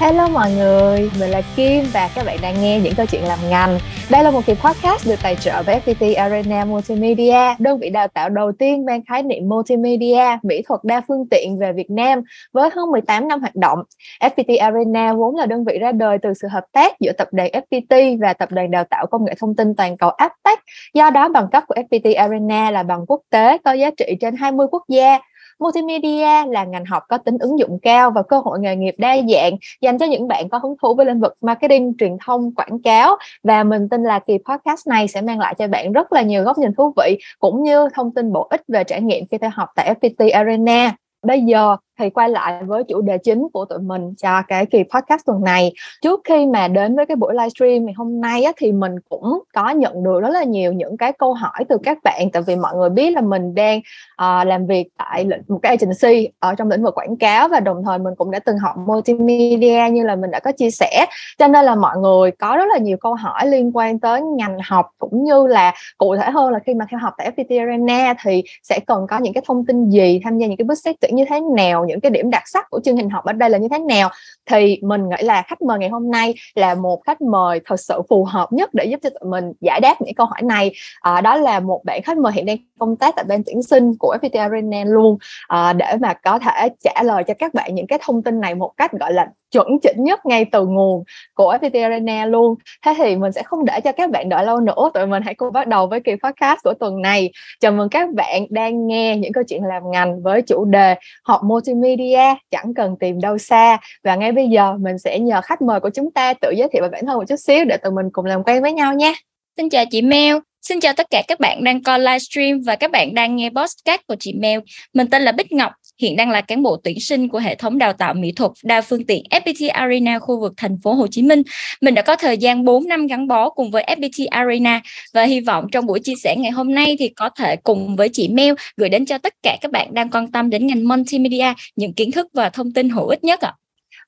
Hello mọi người, mình là Kim và các bạn đang nghe những câu chuyện làm ngành. Đây là một kỳ podcast được tài trợ bởi FPT Arena Multimedia, đơn vị đào tạo đầu tiên mang khái niệm multimedia, mỹ thuật đa phương tiện về Việt Nam với hơn 18 năm hoạt động. FPT Arena vốn là đơn vị ra đời từ sự hợp tác giữa tập đoàn FPT và tập đoàn đào tạo công nghệ thông tin toàn cầu Aptech. Do đó bằng cấp của FPT Arena là bằng quốc tế có giá trị trên 20 quốc gia Multimedia là ngành học có tính ứng dụng cao và cơ hội nghề nghiệp đa dạng dành cho những bạn có hứng thú với lĩnh vực marketing, truyền thông, quảng cáo và mình tin là kỳ podcast này sẽ mang lại cho bạn rất là nhiều góc nhìn thú vị cũng như thông tin bổ ích về trải nghiệm khi theo học tại FPT Arena. Bây giờ thì quay lại với chủ đề chính của tụi mình cho cái kỳ podcast tuần này. Trước khi mà đến với cái buổi livestream ngày hôm nay á, thì mình cũng có nhận được rất là nhiều những cái câu hỏi từ các bạn. Tại vì mọi người biết là mình đang uh, làm việc tại một cái agency ở trong lĩnh vực quảng cáo và đồng thời mình cũng đã từng học multimedia như là mình đã có chia sẻ. Cho nên là mọi người có rất là nhiều câu hỏi liên quan tới ngành học cũng như là cụ thể hơn là khi mà theo học tại FPT Arena thì sẽ cần có những cái thông tin gì tham gia những cái bước xét tuyển như thế nào những cái điểm đặc sắc của chương trình học ở đây là như thế nào? Thì mình nghĩ là khách mời ngày hôm nay là một khách mời thật sự phù hợp nhất để giúp cho tụi mình giải đáp những câu hỏi này. À, đó là một bạn khách mời hiện đang công tác tại ban tuyển sinh của FPT Arena luôn. À, để mà có thể trả lời cho các bạn những cái thông tin này một cách gọi là chuẩn chỉnh nhất ngay từ nguồn của FPT Arena luôn. Thế thì mình sẽ không để cho các bạn đợi lâu nữa. Tụi mình hãy cùng bắt đầu với kỳ podcast của tuần này. Chào mừng các bạn đang nghe những câu chuyện làm ngành với chủ đề học Media chẳng cần tìm đâu xa. Và ngay bây giờ mình sẽ nhờ khách mời của chúng ta tự giới thiệu về bản thân một chút xíu để tụi mình cùng làm quen với nhau nha. Xin chào chị Mel, Xin chào tất cả các bạn đang coi livestream và các bạn đang nghe podcast của chị Mel. Mình tên là Bích Ngọc, hiện đang là cán bộ tuyển sinh của hệ thống đào tạo mỹ thuật đa phương tiện FPT Arena khu vực thành phố Hồ Chí Minh. Mình đã có thời gian 4 năm gắn bó cùng với FPT Arena và hy vọng trong buổi chia sẻ ngày hôm nay thì có thể cùng với chị Mel gửi đến cho tất cả các bạn đang quan tâm đến ngành multimedia những kiến thức và thông tin hữu ích nhất ạ. À.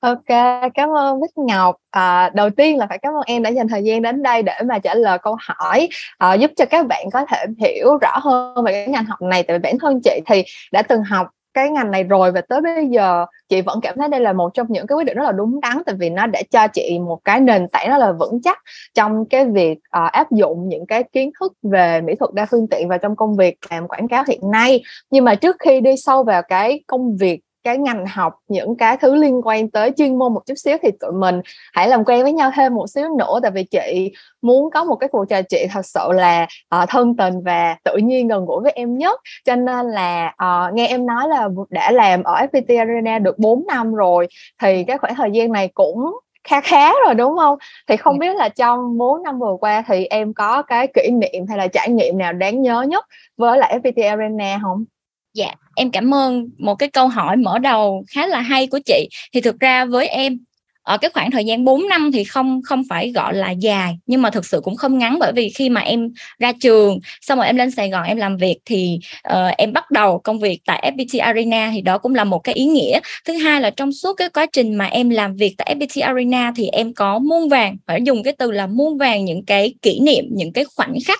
Ok, cảm ơn Bích Ngọc. À, đầu tiên là phải cảm ơn em đã dành thời gian đến đây để mà trả lời câu hỏi, à, giúp cho các bạn có thể hiểu rõ hơn về cái ngành học này. Tại vì bản thân chị thì đã từng học cái ngành này rồi và tới bây giờ chị vẫn cảm thấy đây là một trong những cái quyết định rất là đúng đắn tại vì nó đã cho chị một cái nền tảng rất là vững chắc trong cái việc uh, áp dụng những cái kiến thức về mỹ thuật đa phương tiện và trong công việc làm quảng cáo hiện nay. Nhưng mà trước khi đi sâu vào cái công việc cái ngành học những cái thứ liên quan tới chuyên môn một chút xíu thì tụi mình hãy làm quen với nhau thêm một xíu nữa. Tại vì chị muốn có một cái cuộc trò chuyện thật sự là uh, thân tình và tự nhiên gần gũi với em nhất. Cho nên là uh, nghe em nói là đã làm ở FPT Arena được 4 năm rồi thì cái khoảng thời gian này cũng khá khá rồi đúng không? Thì không biết là trong 4 năm vừa qua thì em có cái kỷ niệm hay là trải nghiệm nào đáng nhớ nhất với lại FPT Arena không Dạ, em cảm ơn một cái câu hỏi mở đầu khá là hay của chị. Thì thực ra với em ở cái khoảng thời gian 4 năm thì không không phải gọi là dài nhưng mà thực sự cũng không ngắn bởi vì khi mà em ra trường xong rồi em lên Sài Gòn em làm việc thì uh, em bắt đầu công việc tại FPT Arena thì đó cũng là một cái ý nghĩa thứ hai là trong suốt cái quá trình mà em làm việc tại FPT Arena thì em có muôn vàng phải dùng cái từ là muôn vàng những cái kỷ niệm những cái khoảnh khắc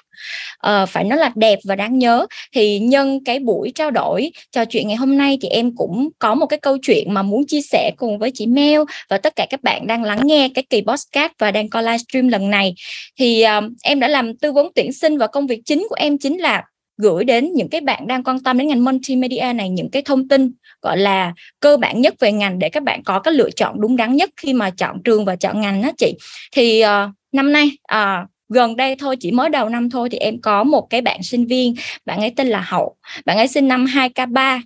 uh, phải nói là đẹp và đáng nhớ. Thì nhân cái buổi trao đổi trò chuyện ngày hôm nay thì em cũng có một cái câu chuyện mà muốn chia sẻ cùng với chị Mel và tất cả các bạn đang lắng nghe cái kỳ podcast và đang coi livestream lần này. Thì uh, em đã làm tư vấn tuyển sinh và công việc chính của em chính là gửi đến những cái bạn đang quan tâm đến ngành multimedia này những cái thông tin gọi là cơ bản nhất về ngành để các bạn có cái lựa chọn đúng đắn nhất khi mà chọn trường và chọn ngành đó chị. Thì uh, năm nay uh, gần đây thôi chỉ mới đầu năm thôi thì em có một cái bạn sinh viên bạn ấy tên là Hậu bạn ấy sinh năm 2K3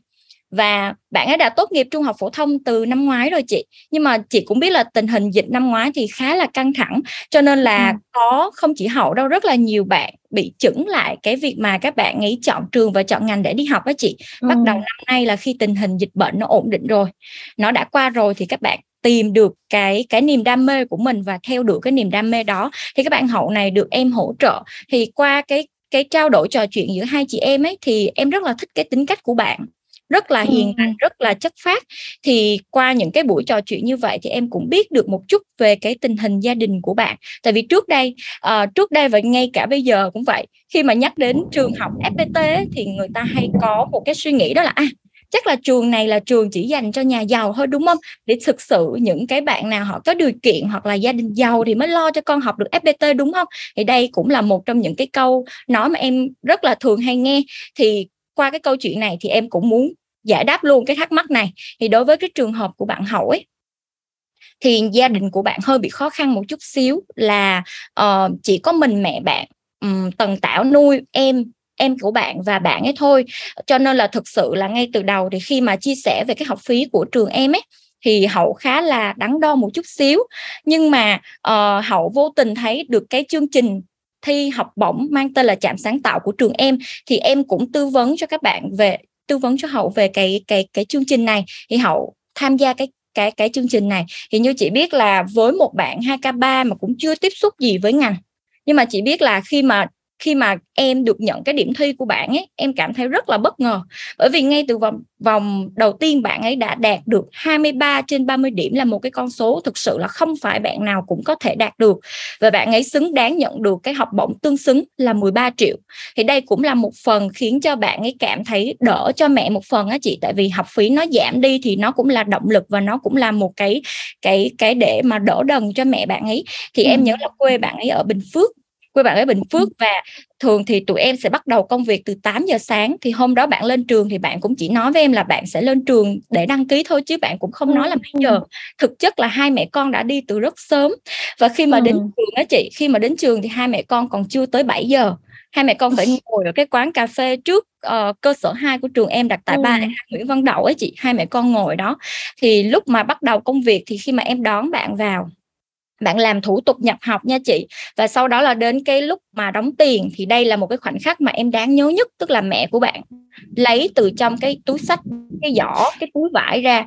và bạn ấy đã tốt nghiệp trung học phổ thông từ năm ngoái rồi chị nhưng mà chị cũng biết là tình hình dịch năm ngoái thì khá là căng thẳng cho nên là ừ. có không chỉ hậu đâu rất là nhiều bạn bị chững lại cái việc mà các bạn ấy chọn trường và chọn ngành để đi học đó chị ừ. bắt đầu năm nay là khi tình hình dịch bệnh nó ổn định rồi nó đã qua rồi thì các bạn tìm được cái cái niềm đam mê của mình và theo đuổi cái niềm đam mê đó. Thì các bạn hậu này được em hỗ trợ. Thì qua cái cái trao đổi trò chuyện giữa hai chị em ấy thì em rất là thích cái tính cách của bạn. Rất là hiền lành rất là chất phát thì qua những cái buổi trò chuyện như vậy thì em cũng biết được một chút về cái tình hình gia đình của bạn. Tại vì trước đây uh, trước đây và ngay cả bây giờ cũng vậy. Khi mà nhắc đến trường học FPT thì người ta hay có một cái suy nghĩ đó là à chắc là trường này là trường chỉ dành cho nhà giàu thôi đúng không? Để thực sự những cái bạn nào họ có điều kiện hoặc là gia đình giàu thì mới lo cho con học được FPT đúng không? Thì đây cũng là một trong những cái câu nói mà em rất là thường hay nghe. Thì qua cái câu chuyện này thì em cũng muốn giải đáp luôn cái thắc mắc này. Thì đối với cái trường hợp của bạn hậu ấy thì gia đình của bạn hơi bị khó khăn một chút xíu là uh, chỉ có mình mẹ bạn um, tần tảo nuôi em em của bạn và bạn ấy thôi. Cho nên là thực sự là ngay từ đầu thì khi mà chia sẻ về cái học phí của trường em ấy thì hậu khá là đắn đo một chút xíu. Nhưng mà uh, hậu vô tình thấy được cái chương trình thi học bổng mang tên là trạm sáng tạo của trường em thì em cũng tư vấn cho các bạn về tư vấn cho hậu về cái cái cái chương trình này. Thì hậu tham gia cái cái cái chương trình này. Thì như chị biết là với một bạn 2K3 mà cũng chưa tiếp xúc gì với ngành nhưng mà chị biết là khi mà khi mà em được nhận cái điểm thi của bạn ấy em cảm thấy rất là bất ngờ. Bởi vì ngay từ vòng vòng đầu tiên bạn ấy đã đạt được 23 trên 30 điểm là một cái con số thực sự là không phải bạn nào cũng có thể đạt được. Và bạn ấy xứng đáng nhận được cái học bổng tương xứng là 13 triệu. Thì đây cũng là một phần khiến cho bạn ấy cảm thấy đỡ cho mẹ một phần á chị. Tại vì học phí nó giảm đi thì nó cũng là động lực và nó cũng là một cái cái cái để mà đỡ đần cho mẹ bạn ấy. Thì ừ. em nhớ là quê bạn ấy ở Bình Phước quê bạn ở Bình Phước và thường thì tụi em sẽ bắt đầu công việc từ 8 giờ sáng. Thì hôm đó bạn lên trường thì bạn cũng chỉ nói với em là bạn sẽ lên trường để đăng ký thôi chứ bạn cũng không nói là mấy giờ. thực chất là hai mẹ con đã đi từ rất sớm. Và khi mà đến trường á chị khi mà đến trường thì hai mẹ con còn chưa tới 7 giờ. Hai mẹ con phải ngồi ở cái quán cà phê trước uh, cơ sở 2 của trường em đặt tại ừ. ba Nguyễn Văn Đậu ấy chị. Hai mẹ con ngồi đó. Thì lúc mà bắt đầu công việc thì khi mà em đón bạn vào bạn làm thủ tục nhập học nha chị. Và sau đó là đến cái lúc mà đóng tiền thì đây là một cái khoảnh khắc mà em đáng nhớ nhất tức là mẹ của bạn lấy từ trong cái túi sách cái giỏ cái túi vải ra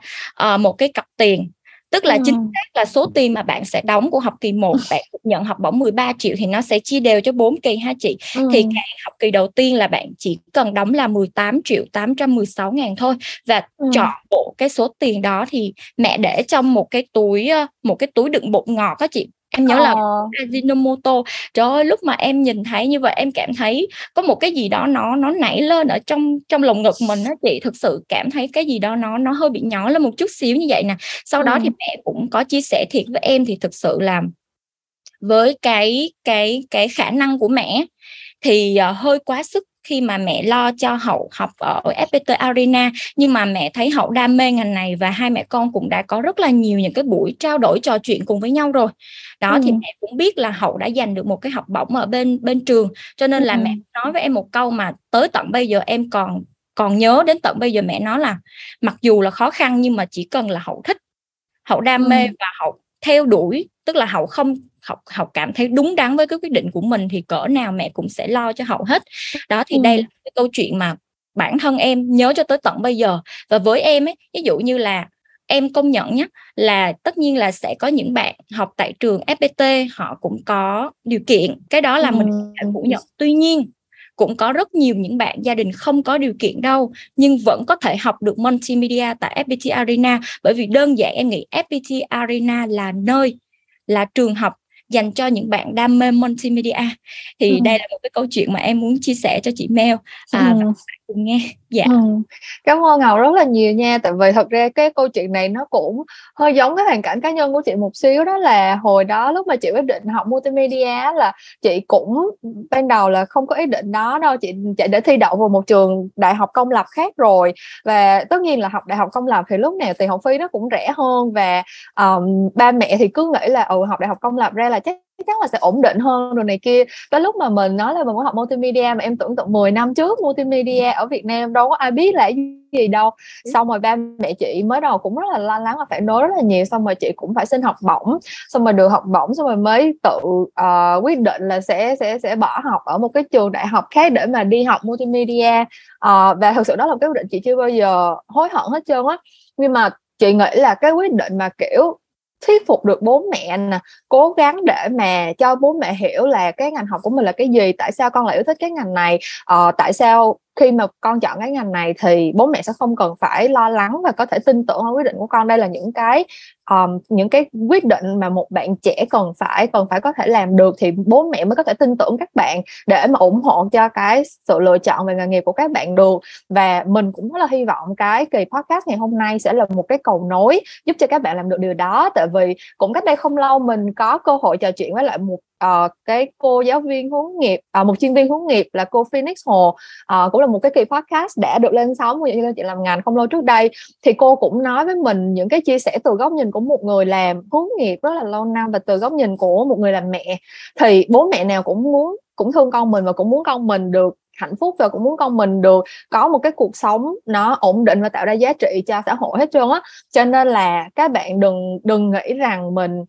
uh, một cái cặp tiền tức là ừ. chính xác là số tiền mà bạn sẽ đóng của học kỳ 1 bạn nhận học bổng 13 triệu thì nó sẽ chia đều cho 4 kỳ ha chị ừ. thì cái học kỳ đầu tiên là bạn chỉ cần đóng là 18 triệu 816 ngàn thôi và ừ. chọn bộ cái số tiền đó thì mẹ để trong một cái túi một cái túi đựng bột ngọt đó chị em nhớ ờ. là Ajinomoto trời ơi lúc mà em nhìn thấy như vậy em cảm thấy có một cái gì đó nó nó nảy lên ở trong trong lồng ngực mình đó chị thực sự cảm thấy cái gì đó nó nó hơi bị nhỏ lên một chút xíu như vậy nè sau ừ. đó thì mẹ cũng có chia sẻ thiệt với em thì thực sự là với cái cái cái khả năng của mẹ thì uh, hơi quá sức khi mà mẹ lo cho hậu học ở FPT Arena nhưng mà mẹ thấy hậu đam mê ngành này và hai mẹ con cũng đã có rất là nhiều những cái buổi trao đổi trò chuyện cùng với nhau rồi đó ừ. thì mẹ cũng biết là hậu đã giành được một cái học bổng ở bên bên trường cho nên là ừ. mẹ nói với em một câu mà tới tận bây giờ em còn còn nhớ đến tận bây giờ mẹ nói là mặc dù là khó khăn nhưng mà chỉ cần là hậu thích hậu đam mê ừ. và hậu theo đuổi tức là hậu không học học cảm thấy đúng đắn với cái quyết định của mình thì cỡ nào mẹ cũng sẽ lo cho hậu hết. Đó thì ừ. đây là cái câu chuyện mà bản thân em nhớ cho tới tận bây giờ. Và với em ấy ví dụ như là em công nhận nhé là tất nhiên là sẽ có những bạn học tại trường FPT họ cũng có điều kiện. Cái đó là ừ. mình phủ nhận. Tuy nhiên cũng có rất nhiều những bạn gia đình không có điều kiện đâu nhưng vẫn có thể học được multimedia tại FPT Arena. Bởi vì đơn giản em nghĩ FPT Arena là nơi là trường học dành cho những bạn đam mê multimedia thì ừ. đây là một cái câu chuyện mà em muốn chia sẻ cho chị Mel à, ừ cùng nghe dạ ừ. cảm ơn ngọc rất là nhiều nha tại vì thật ra cái câu chuyện này nó cũng hơi giống cái hoàn cảnh cá nhân của chị một xíu đó là hồi đó lúc mà chị quyết định học multimedia là chị cũng ban đầu là không có ý định đó đâu chị chạy để thi đậu vào một trường đại học công lập khác rồi và tất nhiên là học đại học công lập thì lúc nào tiền học phí nó cũng rẻ hơn và um, ba mẹ thì cứ nghĩ là ừ học đại học công lập ra là chắc chắc chắn là sẽ ổn định hơn rồi này kia. Cái lúc mà mình nói là mình muốn học multimedia mà em tưởng tượng 10 năm trước multimedia ở Việt Nam đâu có ai biết là gì đâu. Xong rồi ba mẹ chị mới đầu cũng rất là lo lắng và phản đối rất là nhiều. Xong rồi chị cũng phải xin học bổng. Xong rồi được học bổng xong rồi mới tự uh, quyết định là sẽ sẽ sẽ bỏ học ở một cái trường đại học khác để mà đi học multimedia. Uh, và thực sự đó là cái quyết định chị chưa bao giờ hối hận hết trơn á. Nhưng mà chị nghĩ là cái quyết định mà kiểu thuyết phục được bố mẹ nè cố gắng để mà cho bố mẹ hiểu là cái ngành học của mình là cái gì tại sao con lại yêu thích cái ngành này ờ, tại sao khi mà con chọn cái ngành này thì bố mẹ sẽ không cần phải lo lắng và có thể tin tưởng vào quyết định của con. Đây là những cái um, những cái quyết định mà một bạn trẻ cần phải cần phải có thể làm được thì bố mẹ mới có thể tin tưởng các bạn để mà ủng hộ cho cái sự lựa chọn về nghề nghiệp của các bạn được. Và mình cũng rất là hy vọng cái kỳ podcast ngày hôm nay sẽ là một cái cầu nối giúp cho các bạn làm được điều đó. Tại vì cũng cách đây không lâu mình có cơ hội trò chuyện với lại một uh, cái cô giáo viên hướng nghiệp uh, một chuyên viên hướng nghiệp là cô Phoenix Hồ. Uh, cũng là một cái kỳ podcast đã được lên sóng của những chị làm ngành không lâu trước đây. Thì cô cũng nói với mình những cái chia sẻ từ góc nhìn của một người làm hướng nghiệp rất là lâu năm và từ góc nhìn của một người làm mẹ. Thì bố mẹ nào cũng muốn cũng thương con mình và cũng muốn con mình được hạnh phúc và cũng muốn con mình được có một cái cuộc sống nó ổn định và tạo ra giá trị cho xã hội hết trơn á. Cho nên là các bạn đừng đừng nghĩ rằng mình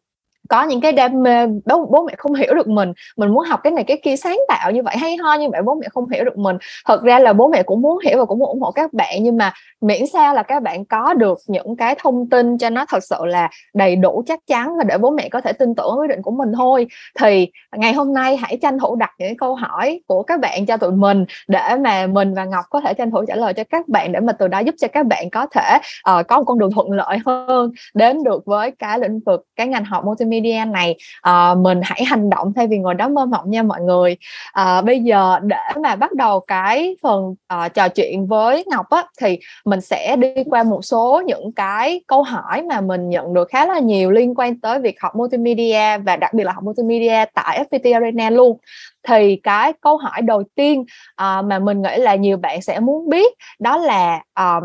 có những cái đam mê bố, bố mẹ không hiểu được mình mình muốn học cái này cái kia sáng tạo như vậy hay ho như vậy bố mẹ không hiểu được mình. Thật ra là bố mẹ cũng muốn hiểu và cũng muốn ủng hộ các bạn nhưng mà miễn sao là các bạn có được những cái thông tin cho nó thật sự là đầy đủ chắc chắn và để bố mẹ có thể tin tưởng quyết định của mình thôi. Thì ngày hôm nay hãy tranh thủ đặt những câu hỏi của các bạn cho tụi mình để mà mình và Ngọc có thể tranh thủ trả lời cho các bạn để mà từ đó giúp cho các bạn có thể uh, có một con đường thuận lợi hơn đến được với cái lĩnh vực cái ngành học multimedia media này uh, mình hãy hành động thay vì ngồi đó mơ mộng nha mọi người. Uh, bây giờ để mà bắt đầu cái phần uh, trò chuyện với Ngọc á thì mình sẽ đi qua một số những cái câu hỏi mà mình nhận được khá là nhiều liên quan tới việc học multimedia và đặc biệt là học multimedia tại FPT Arena luôn. Thì cái câu hỏi đầu tiên uh, mà mình nghĩ là nhiều bạn sẽ muốn biết đó là um,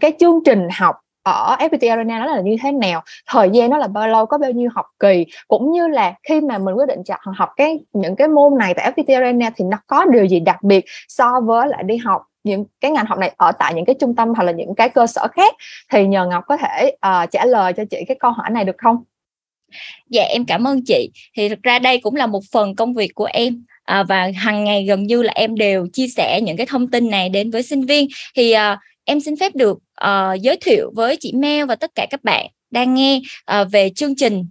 cái chương trình học ở FPT Arena nó là như thế nào thời gian nó là bao lâu có bao nhiêu học kỳ cũng như là khi mà mình quyết định chọn học cái những cái môn này tại FPT Arena thì nó có điều gì đặc biệt so với lại đi học những cái ngành học này ở tại những cái trung tâm hoặc là những cái cơ sở khác thì nhờ Ngọc có thể uh, trả lời cho chị cái câu hỏi này được không? Dạ em cảm ơn chị. Thì thực ra đây cũng là một phần công việc của em à, và hàng ngày gần như là em đều chia sẻ những cái thông tin này đến với sinh viên. Thì à, em xin phép được uh, giới thiệu với chị Mel và tất cả các bạn đang nghe uh, về chương trình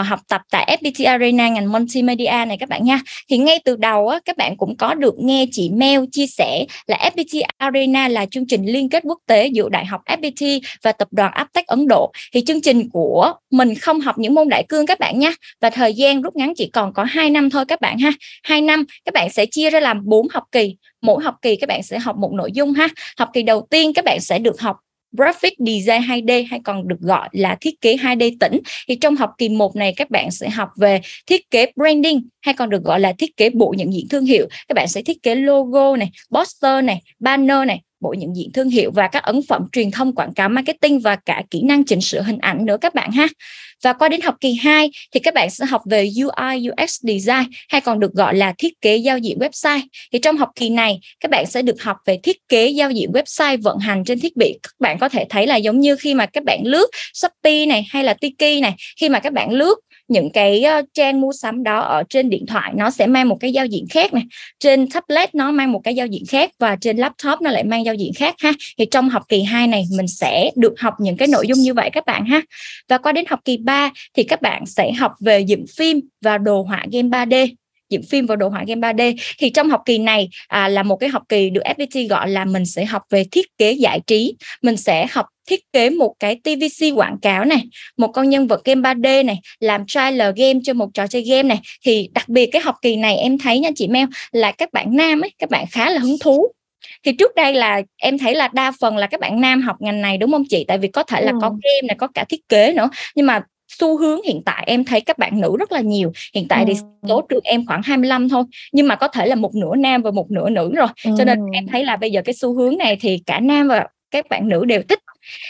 uh, học tập tại FPT Arena ngành multimedia này các bạn nha. Thì ngay từ đầu á, các bạn cũng có được nghe chị Mel chia sẻ là FPT Arena là chương trình liên kết quốc tế giữa Đại học FPT và tập đoàn Aptech Ấn Độ. Thì chương trình của mình không học những môn đại cương các bạn nha. Và thời gian rút ngắn chỉ còn có 2 năm thôi các bạn ha. 2 năm các bạn sẽ chia ra làm 4 học kỳ mỗi học kỳ các bạn sẽ học một nội dung ha học kỳ đầu tiên các bạn sẽ được học graphic design 2D hay còn được gọi là thiết kế 2D tỉnh, thì trong học kỳ 1 này các bạn sẽ học về thiết kế branding hay còn được gọi là thiết kế bộ nhận diện thương hiệu. Các bạn sẽ thiết kế logo này, poster này, banner này bộ nhận diện thương hiệu và các ấn phẩm truyền thông quảng cáo marketing và cả kỹ năng chỉnh sửa hình ảnh nữa các bạn ha. Và qua đến học kỳ 2 thì các bạn sẽ học về UI UX design hay còn được gọi là thiết kế giao diện website. Thì trong học kỳ này các bạn sẽ được học về thiết kế giao diện website vận hành trên thiết bị. Các bạn có thể thấy là giống như khi mà các bạn lướt Shopee này hay là Tiki này, khi mà các bạn lướt những cái ờ, trang mua sắm đó ở trên điện thoại nó sẽ mang một cái giao diện khác này trên tablet nó mang một cái giao diện khác và trên laptop nó lại mang giao diện khác ha. Thì trong học kỳ 2 này mình sẽ được học những cái nội dung như vậy các bạn ha. Và qua đến học kỳ 3 thì các bạn sẽ học về dựng phim và đồ họa game 3D dựng phim và đồ họa game 3D thì trong học kỳ này à, là một cái học kỳ được FPT gọi là mình sẽ học về thiết kế giải trí. Mình sẽ học thiết kế một cái TVC quảng cáo này một con nhân vật game 3D này làm trailer game cho một trò chơi game này. Thì đặc biệt cái học kỳ này em thấy nha chị Mel là các bạn nam ấy các bạn khá là hứng thú. Thì trước đây là em thấy là đa phần là các bạn nam học ngành này đúng không chị? Tại vì có thể là ừ. có game này có cả thiết kế nữa. Nhưng mà xu hướng hiện tại em thấy các bạn nữ rất là nhiều hiện tại ừ. thì số trường em khoảng 25 thôi nhưng mà có thể là một nửa nam và một nửa nữ rồi ừ. cho nên em thấy là bây giờ cái xu hướng này thì cả nam và các bạn nữ đều thích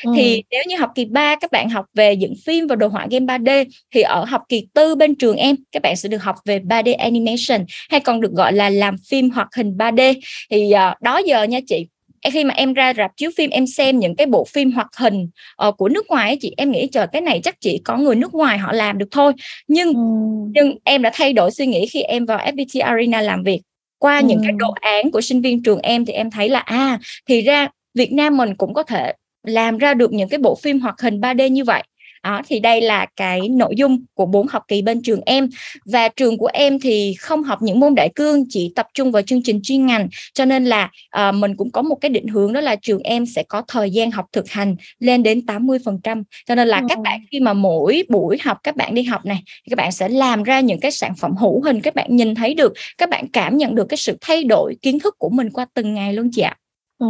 ừ. thì nếu như học kỳ 3 các bạn học về dựng phim và đồ họa game 3D thì ở học kỳ tư bên trường em các bạn sẽ được học về 3D animation hay còn được gọi là làm phim hoạt hình 3D thì uh, đó giờ nha chị khi mà em ra rạp chiếu phim em xem những cái bộ phim hoạt hình uh, của nước ngoài ấy, chị em nghĩ chờ cái này chắc chỉ có người nước ngoài họ làm được thôi nhưng ừ. nhưng em đã thay đổi suy nghĩ khi em vào FPT Arena làm việc qua ừ. những cái đồ án của sinh viên trường em thì em thấy là à thì ra Việt Nam mình cũng có thể làm ra được những cái bộ phim hoạt hình 3D như vậy đó thì đây là cái nội dung của bốn học kỳ bên trường em. Và trường của em thì không học những môn đại cương chỉ tập trung vào chương trình chuyên ngành. Cho nên là uh, mình cũng có một cái định hướng đó là trường em sẽ có thời gian học thực hành lên đến 80% cho nên là ừ. các bạn khi mà mỗi buổi học các bạn đi học này các bạn sẽ làm ra những cái sản phẩm hữu hình các bạn nhìn thấy được các bạn cảm nhận được cái sự thay đổi kiến thức của mình qua từng ngày luôn chị ạ Ừ,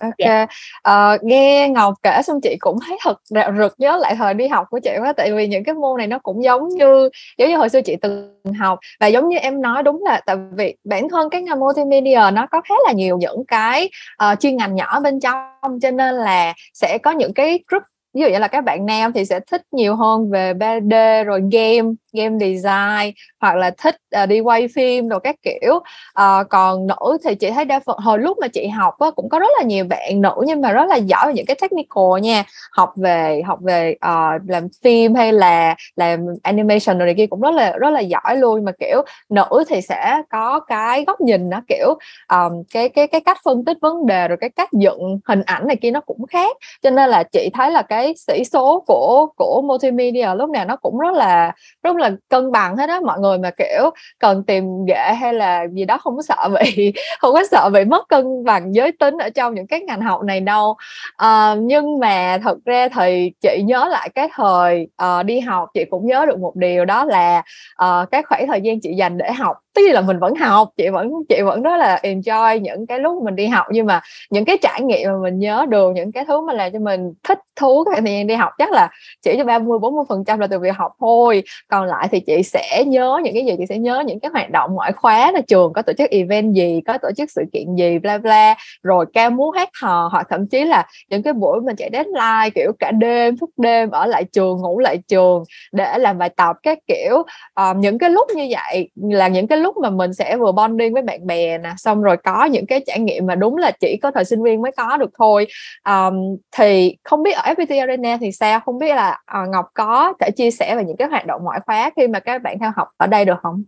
ok. Dạ. Ờ, nghe Ngọc kể xong chị cũng thấy thật rạo rực nhớ lại thời đi học của chị quá tại vì những cái môn này nó cũng giống như giống như hồi xưa chị từng học và giống như em nói đúng là tại vì bản thân cái ngành multimedia nó có khá là nhiều những cái uh, chuyên ngành nhỏ bên trong cho nên là sẽ có những cái group ví dụ như là các bạn nam thì sẽ thích nhiều hơn về 3D rồi game game design hoặc là thích uh, đi quay phim rồi các kiểu. Uh, còn nữ thì chị thấy đa phần hồi lúc mà chị học á, cũng có rất là nhiều bạn nữ nhưng mà rất là giỏi về những cái technical nha. Học về học về uh, làm phim hay là làm animation rồi này kia cũng rất là rất là giỏi luôn. Mà kiểu nữ thì sẽ có cái góc nhìn nó kiểu um, cái cái cái cách phân tích vấn đề rồi cái cách dựng hình ảnh này kia nó cũng khác. Cho nên là chị thấy là cái sĩ số của của multimedia lúc nào nó cũng rất là rất là cân bằng hết á. Mọi người mà kiểu cần tìm ghệ hay là gì đó không có sợ bị không có sợ bị mất cân bằng giới tính ở trong những cái ngành học này đâu. À, nhưng mà thật ra thì chị nhớ lại cái thời uh, đi học chị cũng nhớ được một điều đó là uh, cái khoảng thời gian chị dành để học tức là mình vẫn học chị vẫn chị vẫn rất là enjoy những cái lúc mình đi học. Nhưng mà những cái trải nghiệm mà mình nhớ được những cái thứ mà làm cho mình thích thú cái thời gian đi học chắc là chỉ cho 30 40 phần trăm là từ việc học thôi. Còn lại thì chị sẽ nhớ những cái gì? Chị sẽ nhớ những cái hoạt động ngoại khóa là trường có tổ chức event gì có tổ chức sự kiện gì bla bla. Rồi ca múa hát hò hoặc thậm chí là những cái buổi mình chạy deadline kiểu cả đêm thức đêm ở lại trường ngủ lại trường để làm bài tập các kiểu. Um, những cái lúc như vậy là những cái lúc mà mình sẽ vừa bonding với bạn bè nè xong rồi có những cái trải nghiệm mà đúng là chỉ có thời sinh viên mới có được thôi um, thì không biết ở FPT Arena thì sao không biết là uh, Ngọc có thể chia sẻ về những cái hoạt động ngoại khóa khi mà các bạn theo học ở đây được không?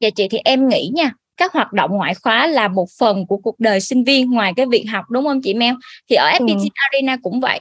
Dạ chị thì em nghĩ nha các hoạt động ngoại khóa là một phần của cuộc đời sinh viên ngoài cái việc học đúng không chị Mel? Thì ở FPT ừ. Arena cũng vậy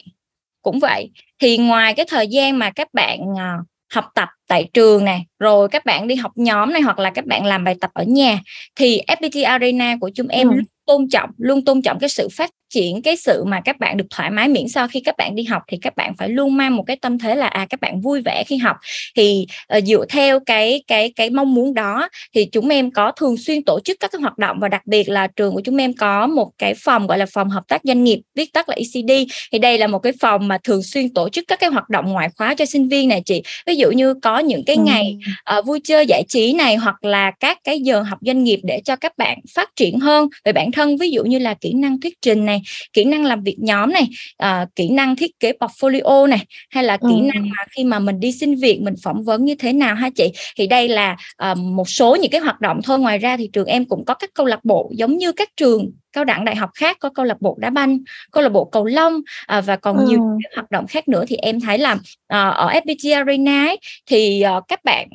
cũng vậy thì ngoài cái thời gian mà các bạn uh, học tập tại trường này, rồi các bạn đi học nhóm này, hoặc là các bạn làm bài tập ở nhà, thì FPT Arena của chúng em ừ tôn trọng luôn tôn trọng cái sự phát triển cái sự mà các bạn được thoải mái miễn sao khi các bạn đi học thì các bạn phải luôn mang một cái tâm thế là à các bạn vui vẻ khi học. Thì uh, dựa theo cái cái cái mong muốn đó thì chúng em có thường xuyên tổ chức các cái hoạt động và đặc biệt là trường của chúng em có một cái phòng gọi là phòng hợp tác doanh nghiệp viết tắt là ECD thì đây là một cái phòng mà thường xuyên tổ chức các cái hoạt động ngoại khóa cho sinh viên này chị. Ví dụ như có những cái ngày uh, vui chơi giải trí này hoặc là các cái giờ học doanh nghiệp để cho các bạn phát triển hơn về bản thân ví dụ như là kỹ năng thuyết trình này kỹ năng làm việc nhóm này uh, kỹ năng thiết kế portfolio này hay là kỹ ừ. năng mà khi mà mình đi xin việc mình phỏng vấn như thế nào ha chị thì đây là uh, một số những cái hoạt động thôi ngoài ra thì trường em cũng có các câu lạc bộ giống như các trường cao đẳng đại học khác có câu lạc bộ đá banh câu lạc bộ cầu lông à, và còn ừ. nhiều hoạt động khác nữa thì em thấy là à, ở FPT Arena ấy, thì à, các bạn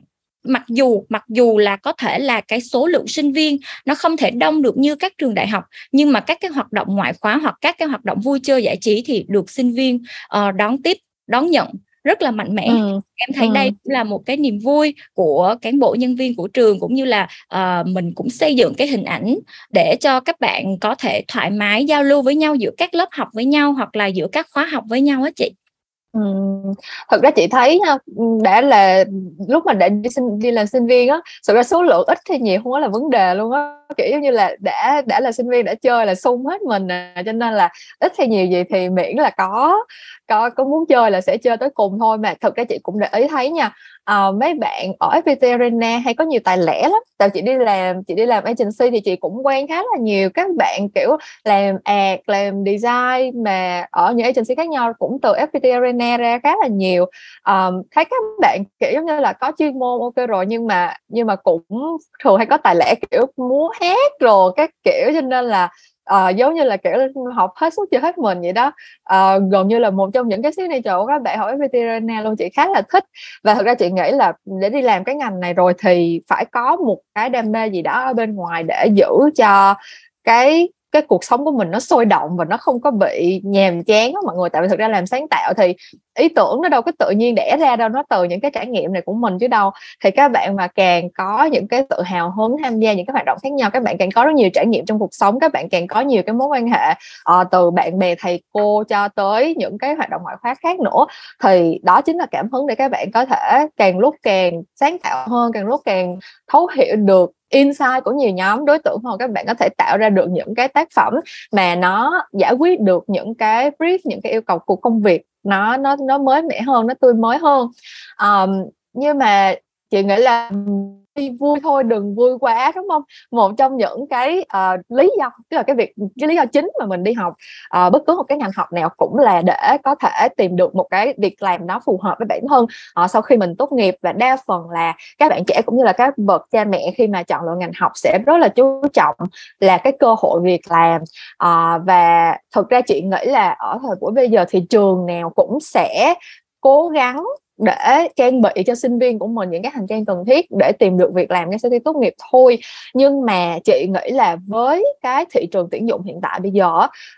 mặc dù mặc dù là có thể là cái số lượng sinh viên nó không thể đông được như các trường đại học nhưng mà các cái hoạt động ngoại khóa hoặc các cái hoạt động vui chơi giải trí thì được sinh viên uh, đón tiếp đón nhận rất là mạnh mẽ ừ. em thấy ừ. đây cũng là một cái niềm vui của cán bộ nhân viên của trường cũng như là uh, mình cũng xây dựng cái hình ảnh để cho các bạn có thể thoải mái giao lưu với nhau giữa các lớp học với nhau hoặc là giữa các khóa học với nhau á chị Thực ra chị thấy nha, đã là lúc mà đã đi sinh đi làm sinh viên á, thực ra số lượng ít hay nhiều không có là vấn đề luôn á. Kiểu giống như là đã đã là sinh viên đã chơi là sung hết mình à, cho nên là ít hay nhiều gì thì miễn là có có có muốn chơi là sẽ chơi tới cùng thôi. Mà thật ra chị cũng để ý thấy nha, à, mấy bạn ở FPT Arena hay có nhiều tài lẻ lắm. Tại chị đi làm chị đi làm agency thì chị cũng quen khá là nhiều các bạn, kiểu, làm ad, làm design mà ở những agency khác nhau cũng từ FPT Arena ra khá là nhiều. à, thấy các bạn, kiểu, giống như là, có chuyên môn ok rồi nhưng mà nhưng mà cũng thường hay có tài lẻ, kiểu, muốn hát rồi các kiểu, cho nên là uh, giống như là kiểu học hết sức chưa hết mình vậy đó. Uh, gần như là một trong những cái signature của các bạn hỏi FPT Arena luôn. Chị khá là thích. Và thực ra chị nghĩ là để đi làm cái ngành này rồi thì phải có một cái đam mê gì đó ở bên ngoài để giữ cho cái cái cuộc sống của mình nó sôi động và nó không có bị nhàm chán đó mọi người. Tại vì thực ra làm sáng tạo thì ý tưởng nó đâu có tự nhiên đẻ ra đâu nó từ những cái trải nghiệm này của mình chứ đâu. Thì các bạn mà càng có những cái tự hào hứng tham gia những cái hoạt động khác nhau các bạn càng có rất nhiều trải nghiệm trong cuộc sống các bạn càng có nhiều cái mối quan hệ uh, từ bạn bè thầy cô cho tới những cái hoạt động ngoại khóa khác nữa. Thì đó chính là cảm hứng để các bạn có thể càng lúc càng sáng tạo hơn càng lúc càng thấu hiểu được insight của nhiều nhóm đối tượng hơn các bạn có thể tạo ra được những cái tác phẩm mà nó giải quyết được những cái brief những cái yêu cầu của công việc. Nó nó nó mới mẻ hơn nó tươi mới hơn. Um, nhưng mà chị nghĩ là vui thôi đừng vui quá đúng không? Một trong những cái uh, lý do tức là cái việc cái lý do chính mà mình đi học uh, bất cứ một cái ngành học nào cũng là để có thể tìm được một cái việc làm nó phù hợp với bản thân. Uh, sau khi mình tốt nghiệp và đa phần là các bạn trẻ cũng như là các bậc cha mẹ khi mà chọn lựa ngành học sẽ rất là chú trọng là cái cơ hội việc làm. Uh, và thực ra chị nghĩ là ở thời buổi bây giờ thì trường nào cũng sẽ cố gắng để trang bị cho sinh viên của mình những cái hành trang cần thiết để tìm được việc làm ngay sau khi tốt nghiệp thôi. Nhưng mà chị nghĩ là với cái thị trường tuyển dụng hiện tại bây giờ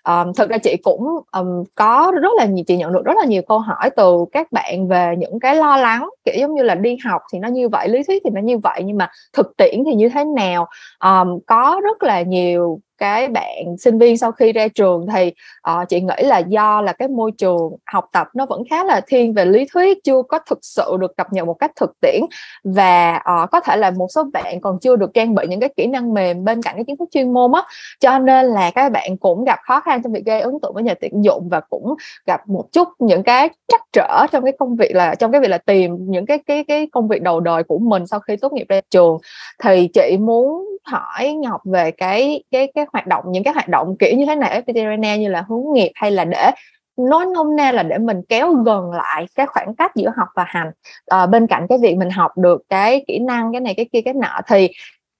um, thực ra chị cũng um, có rất là nhiều chị nhận được rất là nhiều câu hỏi từ các bạn về những cái lo lắng kiểu giống như là đi học thì nó như vậy lý thuyết thì nó như vậy nhưng mà thực tiễn thì như thế nào? Um, có rất là nhiều cái bạn sinh viên sau khi ra trường thì uh, chị nghĩ là do là cái môi trường học tập nó vẫn khá là thiên về lý thuyết chưa có thực sự được cập nhật một cách thực tiễn và uh, có thể là một số bạn còn chưa được trang bị những cái kỹ năng mềm bên cạnh cái kiến thức chuyên môn á. Cho nên là các bạn cũng gặp khó khăn trong việc gây ấn tượng với nhà tuyển dụng và cũng gặp một chút những cái trắc trở trong cái công việc là trong cái việc là tìm những cái cái cái công việc đầu đời của mình sau khi tốt nghiệp ra trường. Thì chị muốn hỏi Ngọc về cái cái cái hoạt động những cái hoạt động kiểu như thế này FPT Arena như là hướng nghiệp hay là để nói nôm na là để mình kéo gần lại cái khoảng cách giữa học và hành à, bên cạnh cái việc mình học được cái kỹ năng cái này cái kia cái nọ thì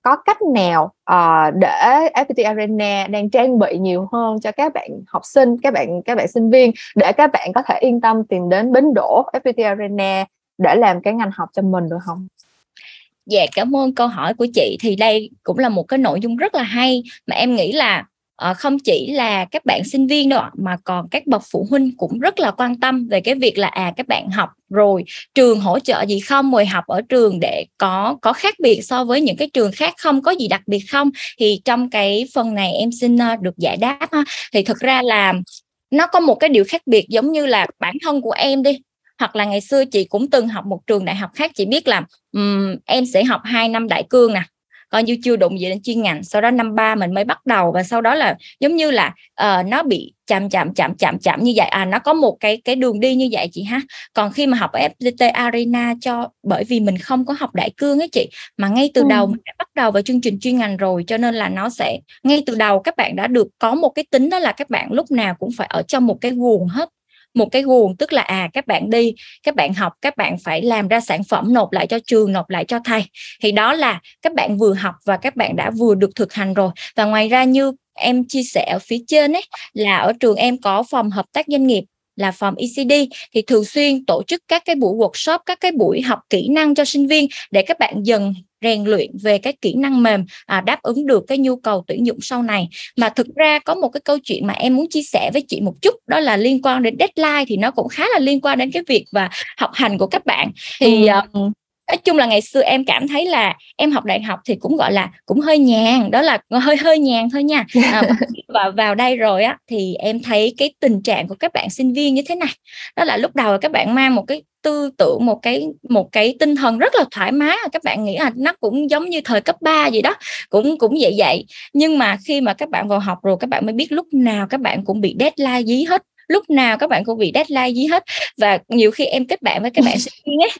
có cách nào uh, để FPT Arena đang trang bị nhiều hơn cho các bạn học sinh các bạn các bạn sinh viên để các bạn có thể yên tâm tìm đến bến đỗ FPT Arena để làm cái ngành học cho mình được không? Dạ cảm ơn câu hỏi của chị. Thì đây cũng là một cái nội dung rất là hay mà em nghĩ là uh, không chỉ là các bạn sinh viên đâu mà còn các bậc phụ huynh cũng rất là quan tâm về cái việc là à các bạn học rồi trường hỗ trợ gì không rồi học ở trường để có có khác biệt so với những cái trường khác không có gì đặc biệt không? Thì trong cái phần này em xin uh, được giải đáp ha. Thì thực ra là nó có một cái điều khác biệt giống như là bản thân của em đi hoặc là ngày xưa chị cũng từng học một trường đại học khác chị biết là um, em sẽ học 2 năm đại cương nè coi như chưa đụng gì đến chuyên ngành. Sau đó năm ba mình mới bắt đầu và sau đó là giống như là uh, nó bị chạm chạm chạm chạm chạm như vậy. À nó có một cái cái đường đi như vậy chị ha. Còn khi mà học ở FPT Arena cho bởi vì mình không có học đại cương ấy chị mà ngay từ ừ. đầu mình đã bắt đầu vào chương trình chuyên ngành rồi cho nên là nó sẽ ngay từ đầu các bạn đã được có một cái tính đó là các bạn lúc nào cũng phải ở trong một cái guồng hết một cái nguồn tức là à các bạn đi các bạn học các bạn phải làm ra sản phẩm nộp lại cho trường nộp lại cho thầy. Thì đó là các bạn vừa học và các bạn đã vừa được thực hành rồi. Và ngoài ra như em chia sẻ ở phía trên ấy là ở trường em có phòng hợp tác doanh nghiệp là phòng ECD thì thường xuyên tổ chức các cái buổi workshop, các cái buổi học kỹ năng cho sinh viên để các bạn dần rèn luyện về cái kỹ năng mềm à, đáp ứng được cái nhu cầu tuyển dụng sau này mà thực ra có một cái câu chuyện mà em muốn chia sẻ với chị một chút đó là liên quan đến deadline thì nó cũng khá là liên quan đến cái việc và học hành của các bạn thì ừ. uh, nói chung là ngày xưa em cảm thấy là em học đại học thì cũng gọi là cũng hơi nhàn đó là hơi hơi nhàn thôi nha. À, và vào đây rồi á thì em thấy cái tình trạng của các bạn sinh viên như thế này. Đó là lúc đầu các bạn mang một cái tư tưởng một cái một cái tinh thần rất là thoải mái các bạn nghĩ là nó cũng giống như thời cấp 3 gì đó cũng cũng vậy vậy. Nhưng mà khi mà các bạn vào học rồi các bạn mới biết lúc nào các bạn cũng bị deadline dí hết lúc nào các bạn cũng bị deadline dí hết. Và nhiều khi em kết bạn với các bạn sinh viên ấy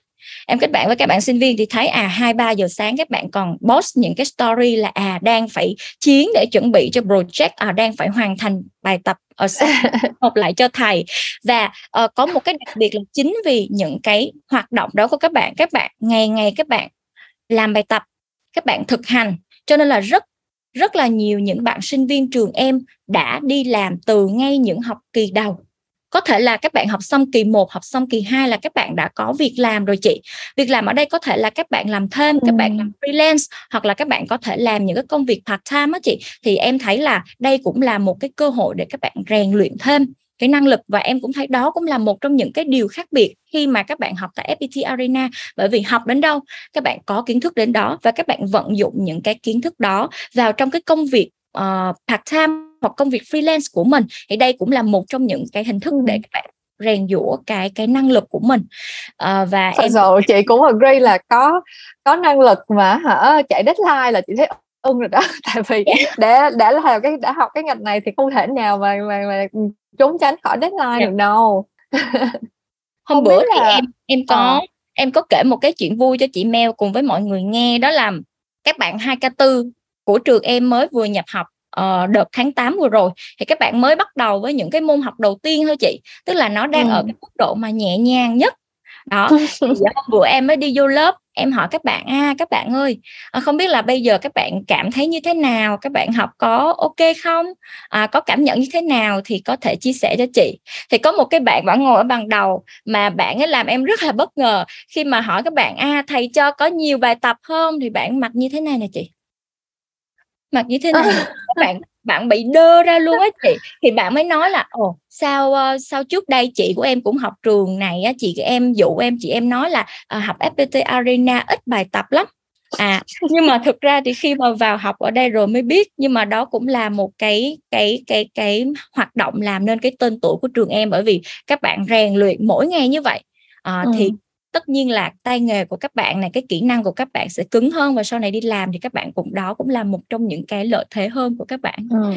em kết bạn với các bạn sinh viên thì thấy à hai ba giờ sáng các bạn còn post những cái story là à đang phải chiến để chuẩn bị cho project à đang phải hoàn thành bài tập ở học lại cho thầy. Và uh, có một cái đặc biệt là chính vì những cái hoạt động đó của các bạn các bạn ngày ngày các bạn làm bài tập các bạn thực hành. Cho nên là rất rất là nhiều những bạn sinh viên trường em đã đi làm từ ngay những học kỳ đầu có thể là các bạn học xong kỳ 1, học xong kỳ 2 là các bạn đã có việc làm rồi chị. Việc làm ở đây có thể là các bạn làm thêm, các bạn làm freelance hoặc là các bạn có thể làm những cái công việc part time á chị. Thì em thấy là đây cũng là một cái cơ hội để các bạn rèn luyện thêm cái năng lực và em cũng thấy đó cũng là một trong những cái điều khác biệt khi mà các bạn học tại FPT Arena bởi vì học đến đâu các bạn có kiến thức đến đó và các bạn vận dụng những cái kiến thức đó vào trong cái công việc uh, part time hoặc công việc freelance của mình thì đây cũng là một trong những cái hình thức để các bạn rèn giũa cái cái năng lực của mình à, và Thật em sự chị cũng agree là có có năng lực mà hả chạy deadline là chị thấy ưng rồi đó tại vì để để làm cái đã học cái ngành này thì không thể nào mà mà, mà trốn tránh khỏi deadline yeah. Dạ. được đâu hôm bữa thì là... em em có à. em có kể một cái chuyện vui cho chị Mel cùng với mọi người nghe đó là các bạn 2K4 của trường em mới vừa nhập học uh, đợt tháng 8 vừa rồi thì các bạn mới bắt đầu với những cái môn học đầu tiên thôi chị. Tức là nó đang ừ. ở cái mức độ mà nhẹ nhàng nhất. Đó hôm bữa em mới đi vô lớp em hỏi các bạn à các bạn ơi à, không biết là bây giờ các bạn cảm thấy như thế nào? Các bạn học có ok không? À, có cảm nhận như thế nào? Thì có thể chia sẻ cho chị. Thì có một cái bạn vẫn ngồi ở bàn đầu mà bạn ấy làm em rất là bất ngờ khi mà hỏi các bạn à thầy cho có nhiều bài tập không? Thì bạn mặc như thế này nè chị mặc như thế này các bạn bạn bị đơ ra luôn á chị. Thì bạn mới nói là ồ sao uh, sao trước đây chị của em cũng học trường này á chị em dụ em chị em nói là uh, học FPT Arena ít bài tập lắm. À nhưng mà thực ra thì khi mà vào học ở đây rồi mới biết nhưng mà đó cũng là một cái cái cái cái hoạt động làm nên cái tên tuổi của trường em bởi vì các bạn rèn luyện mỗi ngày như vậy. À, ừ. thì tất nhiên là tay nghề của các bạn này cái kỹ năng của các bạn sẽ cứng hơn và sau này đi làm thì các bạn cũng đó cũng là một trong những cái lợi thế hơn của các bạn. Ừ.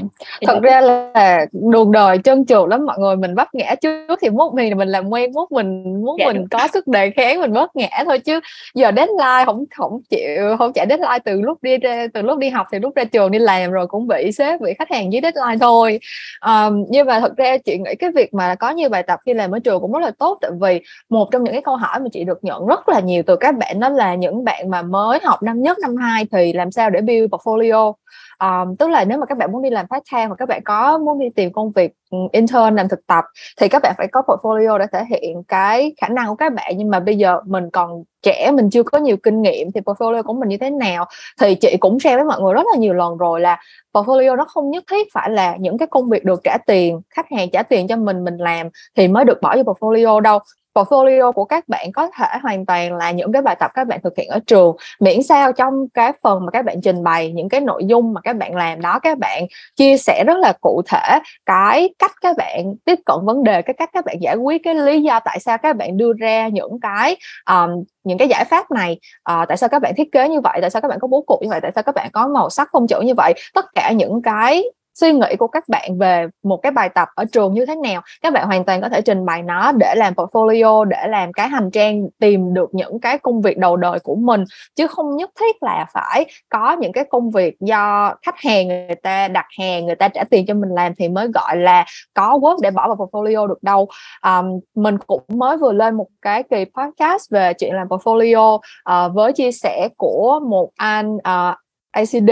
thật ra là đường đời trơn trượt lắm mọi người mình vấp ngã trước thì mốt mình mình làm quen mốt mình muốn dạ, mình có sức đề kháng mình vấp ngã thôi chứ giờ deadline không không chịu không chạy deadline từ lúc đi ra từ lúc đi học thì lúc ra trường đi làm rồi cũng bị sếp bị khách hàng dưới deadline thôi. Um, nhưng mà thật ra chị nghĩ cái việc mà có nhiều bài tập khi làm ở trường cũng rất là tốt tại vì một trong những cái câu hỏi mà chị được nhận rất là nhiều từ các bạn đó là những bạn mà mới học năm nhất năm hai thì làm sao để build portfolio? Um, tức là nếu mà các bạn muốn đi làm part time hoặc các bạn có muốn đi tìm công việc ừ, intern làm thực tập thì các bạn phải có portfolio để thể hiện cái khả năng của các bạn. Nhưng mà bây giờ mình còn trẻ mình chưa có nhiều kinh nghiệm thì portfolio của mình như thế nào thì chị cũng share với mọi người rất là nhiều lần rồi là portfolio nó không nhất thiết phải là những cái công việc được trả tiền khách hàng trả tiền cho mình mình làm thì mới được bỏ vô portfolio đâu portfolio của các bạn có thể hoàn toàn là những cái bài tập các bạn thực hiện ở trường miễn sao trong cái phần mà các bạn trình bày những cái nội dung mà các bạn làm đó các bạn chia sẻ rất là cụ thể cái cách các bạn tiếp cận vấn đề cái cách các bạn giải quyết cái lý do tại sao các bạn đưa ra những cái um, những cái giải pháp này uh, tại sao các bạn thiết kế như vậy tại sao các bạn có bố cục như vậy tại sao các bạn có màu sắc không chữ như vậy tất cả những cái suy nghĩ của các bạn về một cái bài tập ở trường như thế nào. Các bạn hoàn toàn có thể trình bày nó để làm portfolio để làm cái hành trang tìm được những cái công việc đầu đời của mình. Chứ không nhất thiết là phải có những cái công việc do khách hàng người ta đặt hàng người ta trả tiền cho mình làm thì mới gọi là có work để bỏ vào portfolio được đâu. Um, mình cũng mới vừa lên một cái kỳ podcast về chuyện làm portfolio uh, với chia sẻ của một anh uh, ACD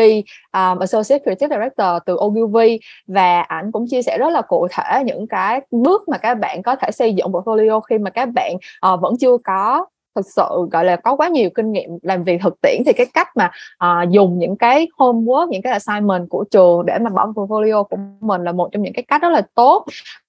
um, Associate Creative Director từ Ogilvy và ảnh cũng chia sẻ rất là cụ thể những cái bước mà các bạn có thể xây dựng portfolio khi mà các bạn uh, vẫn chưa có thực sự gọi là có quá nhiều kinh nghiệm làm việc thực tiễn. Thì cái cách mà uh, dùng những cái homework những cái assignment của trường để mà bỏ portfolio của mình là một trong những cái cách rất là tốt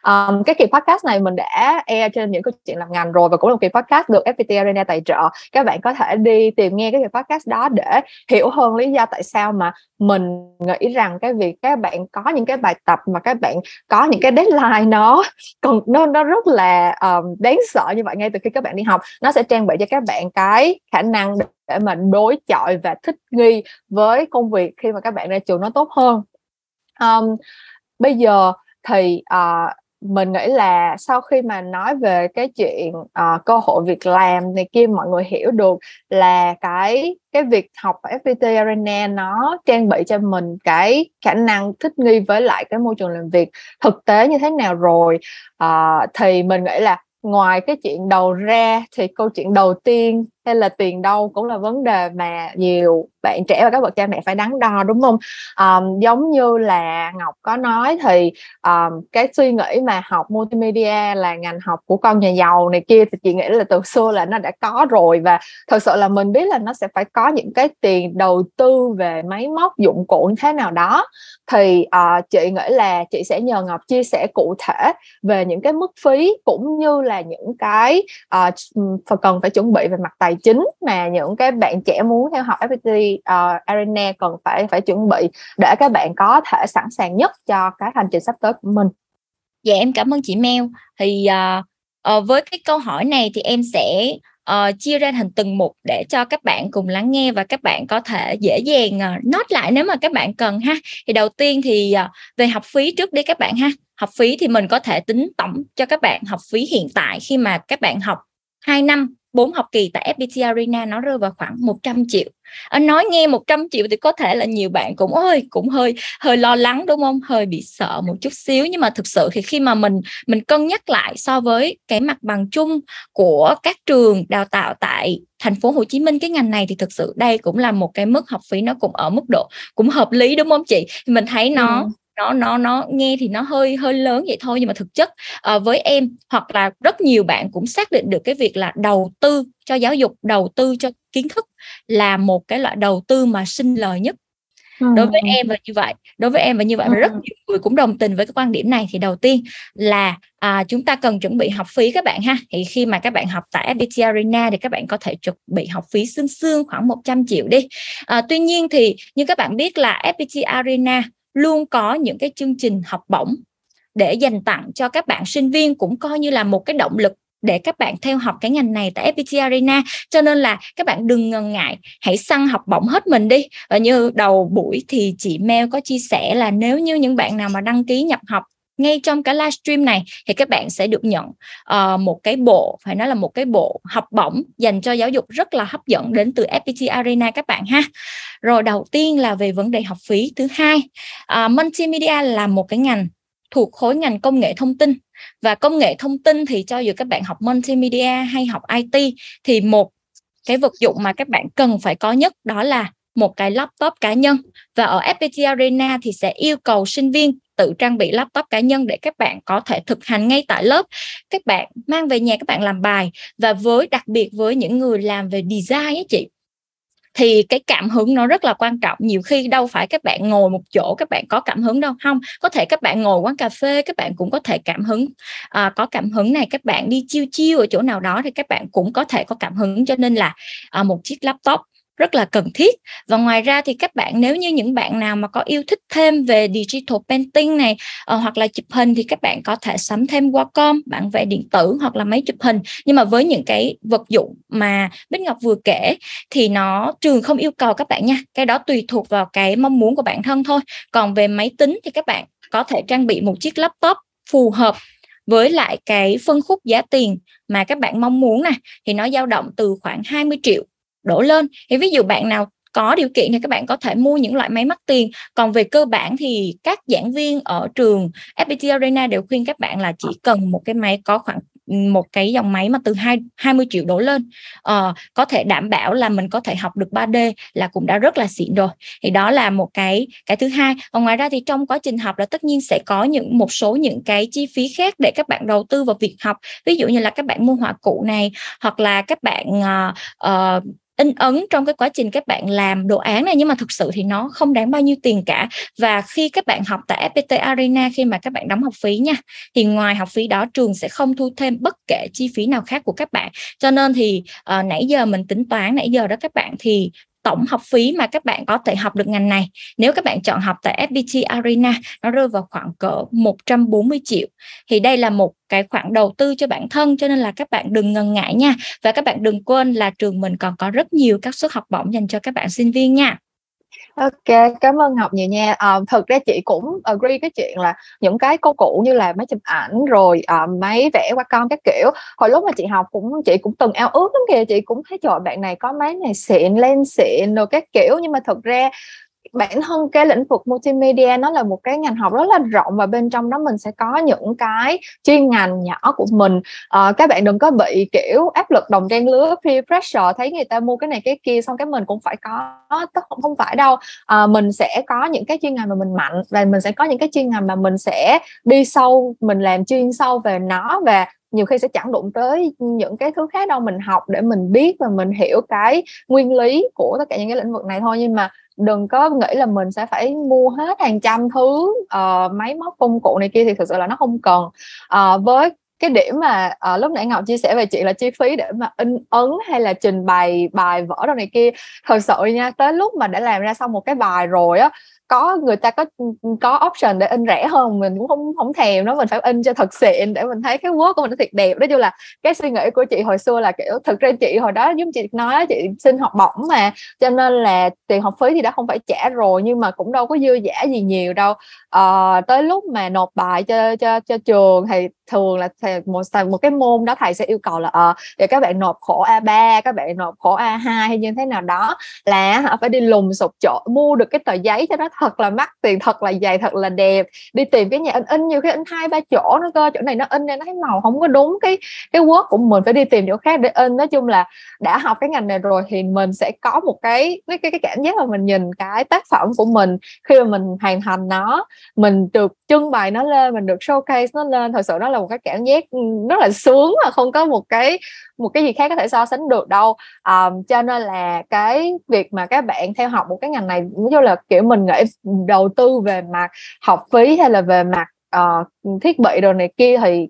um, cái kỳ podcast này mình đã air trên những câu chuyện làm ngành rồi và cũng là một kỳ podcast được FPT Arena tài trợ. Các bạn có thể đi tìm nghe cái kỳ podcast đó để hiểu hơn lý do tại sao mà mình nghĩ rằng cái việc các bạn có những cái bài tập mà các bạn có những cái deadline nó còn nó nó rất là um, đáng sợ như vậy ngay từ khi các bạn đi học. Nó sẽ trang bị cho các bạn cái khả năng để mà đối chọi và thích nghi với công việc khi mà các bạn ra trường nó tốt hơn. Um, bây giờ thì uh, mình nghĩ là sau khi mà nói về cái chuyện uh, cơ hội việc làm này kia mọi người hiểu được là cái cái việc học ở FPT Arena nó trang bị cho mình cái khả năng thích nghi với lại cái môi trường làm việc thực tế như thế nào rồi. Uh, thì mình nghĩ là ngoài cái chuyện đầu ra thì câu chuyện đầu tiên hay là tiền đâu cũng là vấn đề mà nhiều bạn trẻ và các bậc cha mẹ phải đắn đo đúng không? Um, giống như là ngọc có nói thì um, cái suy nghĩ mà học multimedia là ngành học của con nhà giàu này kia thì chị nghĩ là từ xưa là nó đã có rồi. Và thật sự là mình biết là nó sẽ phải có những cái tiền đầu tư về máy móc dụng cụ như thế nào đó. Thì uh, chị nghĩ là chị sẽ nhờ ngọc chia sẻ cụ thể về những cái mức phí cũng như là những cái uh, cần phải chuẩn bị về mặt tài chính mà những cái bạn trẻ muốn theo học FPT uh, ờ, arena cần phải phải chuẩn bị để các bạn có thể sẵn sàng nhất cho cái hành trình sắp tới của mình. Dạ em cảm ơn chị Mel. Thì uh, uh, với cái câu hỏi này thì em sẽ uh, chia ra thành từng mục để cho các bạn cùng lắng nghe và các bạn có thể dễ dàng uh, nốt lại nếu mà các bạn cần ha. Thì đầu tiên thì uh, về học phí trước đi các bạn ha. Học phí thì mình có thể tính tổng cho các bạn học phí hiện tại khi mà các bạn học 2 năm. 4 học kỳ tại FPT Arena nó rơi vào khoảng 100 triệu. Anh nói nghe 100 triệu thì có thể là nhiều bạn cũng ơi cũng hơi hơi lo lắng, đúng không? Hơi bị sợ một chút xíu. Nhưng mà thực sự thì khi mà mình mình cân nhắc lại so với cái mặt bằng chung của các trường đào tạo tại thành phố Hồ Chí Minh, cái ngành này thì thực sự đây cũng là một cái mức học phí nó cũng ở mức độ cũng hợp lý, đúng không chị? Mình thấy nó ừ nó nó nó nghe thì nó hơi hơi lớn vậy thôi nhưng mà thực chất uh, với em hoặc là rất nhiều bạn cũng xác định được cái việc là đầu tư cho giáo dục đầu tư cho kiến thức là một cái loại đầu tư mà sinh lời nhất. Đối với em và như vậy đối với em và như vậy và rất nhiều người cũng đồng tình với cái quan điểm này. Thì đầu tiên là à, chúng ta cần chuẩn bị học phí các bạn ha. Thì khi mà các bạn học tại FPT Arena thì các bạn có thể chuẩn bị học phí xương xương khoảng 100 triệu đi. À, tuy nhiên thì như các bạn biết là FPT Arena luôn có những cái chương trình học bổng để dành tặng cho các bạn sinh viên cũng coi như là một cái động lực để các bạn theo học cái ngành này tại FPT Arena. Cho nên là các bạn đừng ngần ngại, hãy săn học bổng hết mình đi. Và như đầu buổi thì chị Mel có chia sẻ là nếu như những bạn nào mà đăng ký nhập học ngay trong cái livestream này thì các bạn sẽ được nhận uh, một cái bộ phải nói là một cái bộ học bổng dành cho giáo dục rất là hấp dẫn đến từ FPT Arena các bạn ha. Rồi đầu tiên là về vấn đề học phí. Thứ hai uh, multimedia là một cái ngành thuộc khối ngành công nghệ thông tin. Và công nghệ thông tin thì cho dù các bạn học multimedia hay học IT thì một cái vật dụng mà các bạn cần phải có nhất đó là một cái laptop cá nhân. Và ở FPT Arena thì sẽ yêu cầu sinh viên tự trang bị laptop cá nhân để các bạn có thể thực hành ngay tại lớp. Các bạn mang về nhà các bạn làm bài và với đặc biệt với những người làm về design ấy chị thì cái cảm hứng nó rất là quan trọng. Nhiều khi đâu phải các bạn ngồi một chỗ các bạn có cảm hứng đâu. Không có thể các bạn ngồi quán cà phê các bạn cũng có thể cảm hứng. À, có cảm hứng này các bạn đi chiêu chiêu ở chỗ nào đó thì các bạn cũng có thể có cảm hứng. Cho nên là à, một chiếc laptop rất là cần thiết. Và ngoài ra thì các bạn nếu như những bạn nào mà có yêu thích thêm về digital painting này uh, hoặc là chụp hình thì các bạn có thể sắm thêm Wacom bản vẽ điện tử hoặc là máy chụp hình. Nhưng mà với những cái vật dụng mà Bích Ngọc vừa kể thì nó trường không yêu cầu các bạn nha. Cái đó tùy thuộc vào cái mong muốn của bản thân thôi. Còn về máy tính thì các bạn có thể trang bị một chiếc laptop phù hợp với lại cái phân khúc giá tiền mà các bạn mong muốn này thì nó dao động từ khoảng 20 triệu đổ lên. Thì ví dụ bạn nào có điều kiện thì các bạn có thể mua những loại máy mắc tiền. Còn về cơ bản thì các giảng viên ở trường FPT Arena đều khuyên các bạn là chỉ cần một cái máy có khoảng ừ, một cái dòng máy mà từ hai 20 triệu đổ lên. Uh, có thể đảm bảo là mình có thể học được 3D là cũng đã rất là xịn rồi. Thì đó là một cái cái thứ hai. Còn ngoài ra thì trong quá trình học là tất nhiên sẽ có những một số những cái chi phí khác để các bạn đầu tư vào việc học. Ví dụ như là các bạn mua họa cụ này hoặc là các bạn uh, uh, in ấn trong cái quá trình các bạn làm đồ án này nhưng mà thực sự thì nó không đáng bao nhiêu tiền cả. Và khi các bạn học tại FPT Arena khi mà các bạn đóng học phí nha thì ngoài học phí đó trường sẽ không thu thêm bất kể chi phí nào khác của các bạn. Cho nên thì uh, nãy giờ mình tính toán nãy giờ đó các bạn thì tổng học phí mà các bạn có thể học được ngành này. Nếu các bạn chọn học tại FPT Arena, nó rơi vào khoảng cỡ 140 triệu. Thì đây là một cái khoản đầu tư cho bản thân, cho nên là các bạn đừng ngần ngại nha. Và các bạn đừng quên là trường mình còn có rất nhiều các suất học bổng dành cho các bạn sinh viên nha. Ok, cảm ơn Ngọc nhiều nha. Ờ, à, thực ra chị cũng agree cái chuyện là những cái công cụ như là máy chụp ảnh rồi à, máy vẽ qua con các kiểu. Hồi lúc mà chị học cũng chị cũng từng ao ước lắm kìa, chị cũng thấy trời bạn này có máy này xịn, lên xịn rồi các kiểu nhưng mà thực ra bản thân cái lĩnh vực multimedia nó là một cái ngành học rất là rộng và bên trong đó mình sẽ có những cái chuyên ngành nhỏ của mình. À, các bạn đừng có bị kiểu áp lực đồng trang lứa peer pressure thấy người ta mua cái này cái kia xong cái mình cũng phải có tức không không phải đâu. À, mình sẽ có những cái chuyên ngành mà mình mạnh và mình sẽ có những cái chuyên ngành mà mình sẽ đi sâu mình làm chuyên sâu về nó và nhiều khi sẽ chẳng đụng tới những cái thứ khác đâu. Mình học để mình biết và mình hiểu cái nguyên lý của tất cả những cái lĩnh vực này thôi. Nhưng mà đừng có nghĩ là mình sẽ phải mua hết hàng trăm thứ uh, máy móc công cụ này kia thì thực sự là nó không cần. Uh, với cái điểm mà uh, lúc nãy ngọc chia sẻ về chuyện là chi phí để mà in ấn hay là trình bày bài vở đâu này kia thật sự nha tới lúc mà đã làm ra xong một cái bài rồi á có người ta có có option để in rẻ hơn mình cũng không không thèm nó mình phải in cho thật xịn để mình thấy cái work của mình nó thiệt đẹp. Nói chung là cái suy nghĩ của chị hồi xưa là kiểu thực ra chị hồi đó giống chị nói chị xin học bổng mà cho nên là tiền học phí thì đã không phải trả rồi nhưng mà cũng đâu có dư giả gì nhiều đâu. À, tới lúc mà nộp bài cho cho cho trường thì thường là thầy, một một cái môn đó thầy sẽ yêu cầu là ờ để các bạn nộp khổ A3 các bạn nộp khổ A2 hay như thế nào đó là họ phải đi lùng sụp chỗ mua được cái tờ giấy cho nó thật là mắc tiền thật là dày thật là đẹp. Đi tìm cái nhà in in nhiều khi in hai ba chỗ nó cơ chỗ này nó in nên nó thấy màu không có đúng cái cái quốc của mình phải đi tìm chỗ khác để in. Nói chung là đã học cái ngành này rồi thì mình sẽ có một cái cái cái, cái cảm giác mà mình nhìn cái tác phẩm của mình khi mà mình hoàn thành nó. Mình được trưng bày nó lên mình được showcase nó lên. Thật sự nó là một cái cảm giác ừ, rất là sướng mà không có một cái một cái gì khác có thể so sánh được đâu. Um, cho nên là cái việc mà các bạn theo học một cái ngành này nói chung là kiểu mình nghĩ đầu tư về mặt học phí hay là về mặt uh, thiết bị đồ này kia thì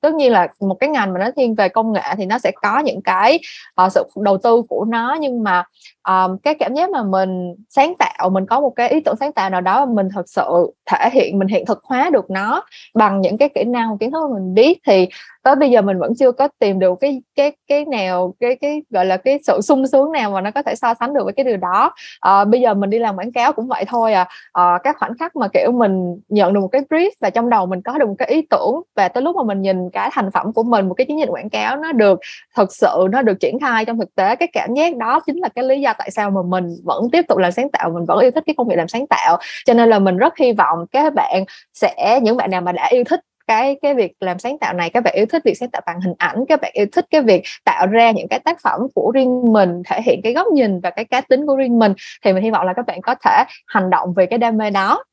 tất nhiên là một cái ngành mà nó thiên về công nghệ thì nó sẽ có những cái uh, sự đầu tư của nó. Nhưng mà um, cái cảm giác mà mình sáng tạo mình có một cái ý tưởng sáng tạo nào đó mình thật sự thể hiện mình hiện thực hóa được nó bằng những cái kỹ năng kiến thức mình biết thì tới bây giờ mình vẫn chưa có tìm được cái cái cái nào cái cái gọi là cái sự sung sướng nào mà nó có thể so sánh được với cái điều đó. À, bây giờ mình đi làm quảng cáo cũng vậy thôi à, à các khoảnh khắc mà kiểu mình nhận được một cái brief và trong đầu mình có được một cái ý tưởng và tới lúc mà mình mình nhìn cái thành phẩm của mình, một cái chiến dịch quảng cáo nó được thực sự nó được triển khai trong thực tế, cái cảm giác đó chính là cái lý do tại sao mà mình vẫn tiếp tục làm sáng tạo, mình vẫn yêu thích cái công việc làm sáng tạo. Cho nên là mình rất hy vọng các bạn sẽ, những bạn nào mà đã yêu thích cái cái việc làm sáng tạo này, các bạn yêu thích việc sáng tạo bằng hình ảnh, các bạn yêu thích cái việc tạo ra những cái tác phẩm của riêng mình, thể hiện cái góc nhìn và cái cá tính của riêng mình, thì mình hy vọng là các bạn có thể hành động về cái đam mê đó.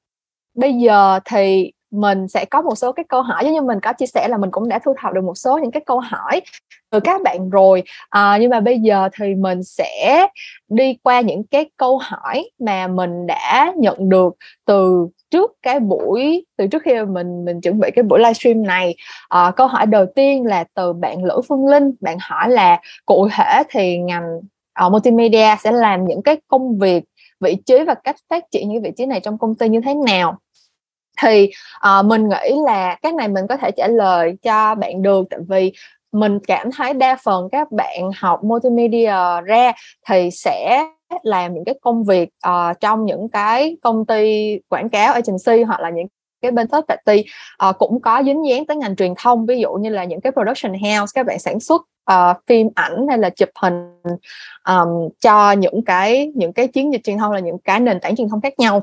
Bây giờ thì mình sẽ có một số cái câu hỏi giống như mình có chia sẻ là mình cũng đã thu thập được một số những cái câu hỏi từ các bạn rồi. À, nhưng mà bây giờ thì mình sẽ đi qua những cái câu hỏi mà mình đã nhận được từ trước cái buổi từ trước khi mình mình chuẩn bị cái buổi livestream này. À, câu hỏi đầu tiên là từ bạn Lữ Phương Linh. Bạn hỏi là cụ thể thì ngành uh, multimedia sẽ làm những cái công việc vị trí và cách phát triển những vị trí này trong công ty như thế nào? Thì uh, mình nghĩ là cái này mình có thể trả lời cho bạn được tại vì mình cảm thấy đa phần các bạn học multimedia ra thì sẽ làm những cái công việc uh, trong những cái công ty quảng cáo agency hoặc là những cái bên third party uh, ờ, cũng có dính dáng tới ngành truyền thông. Ví dụ như là những cái production house các bạn sản xuất uh, phim ảnh hay là chụp hình um, cho những cái những cái chiến dịch truyền thông là những cái nền tảng truyền thông khác nhau.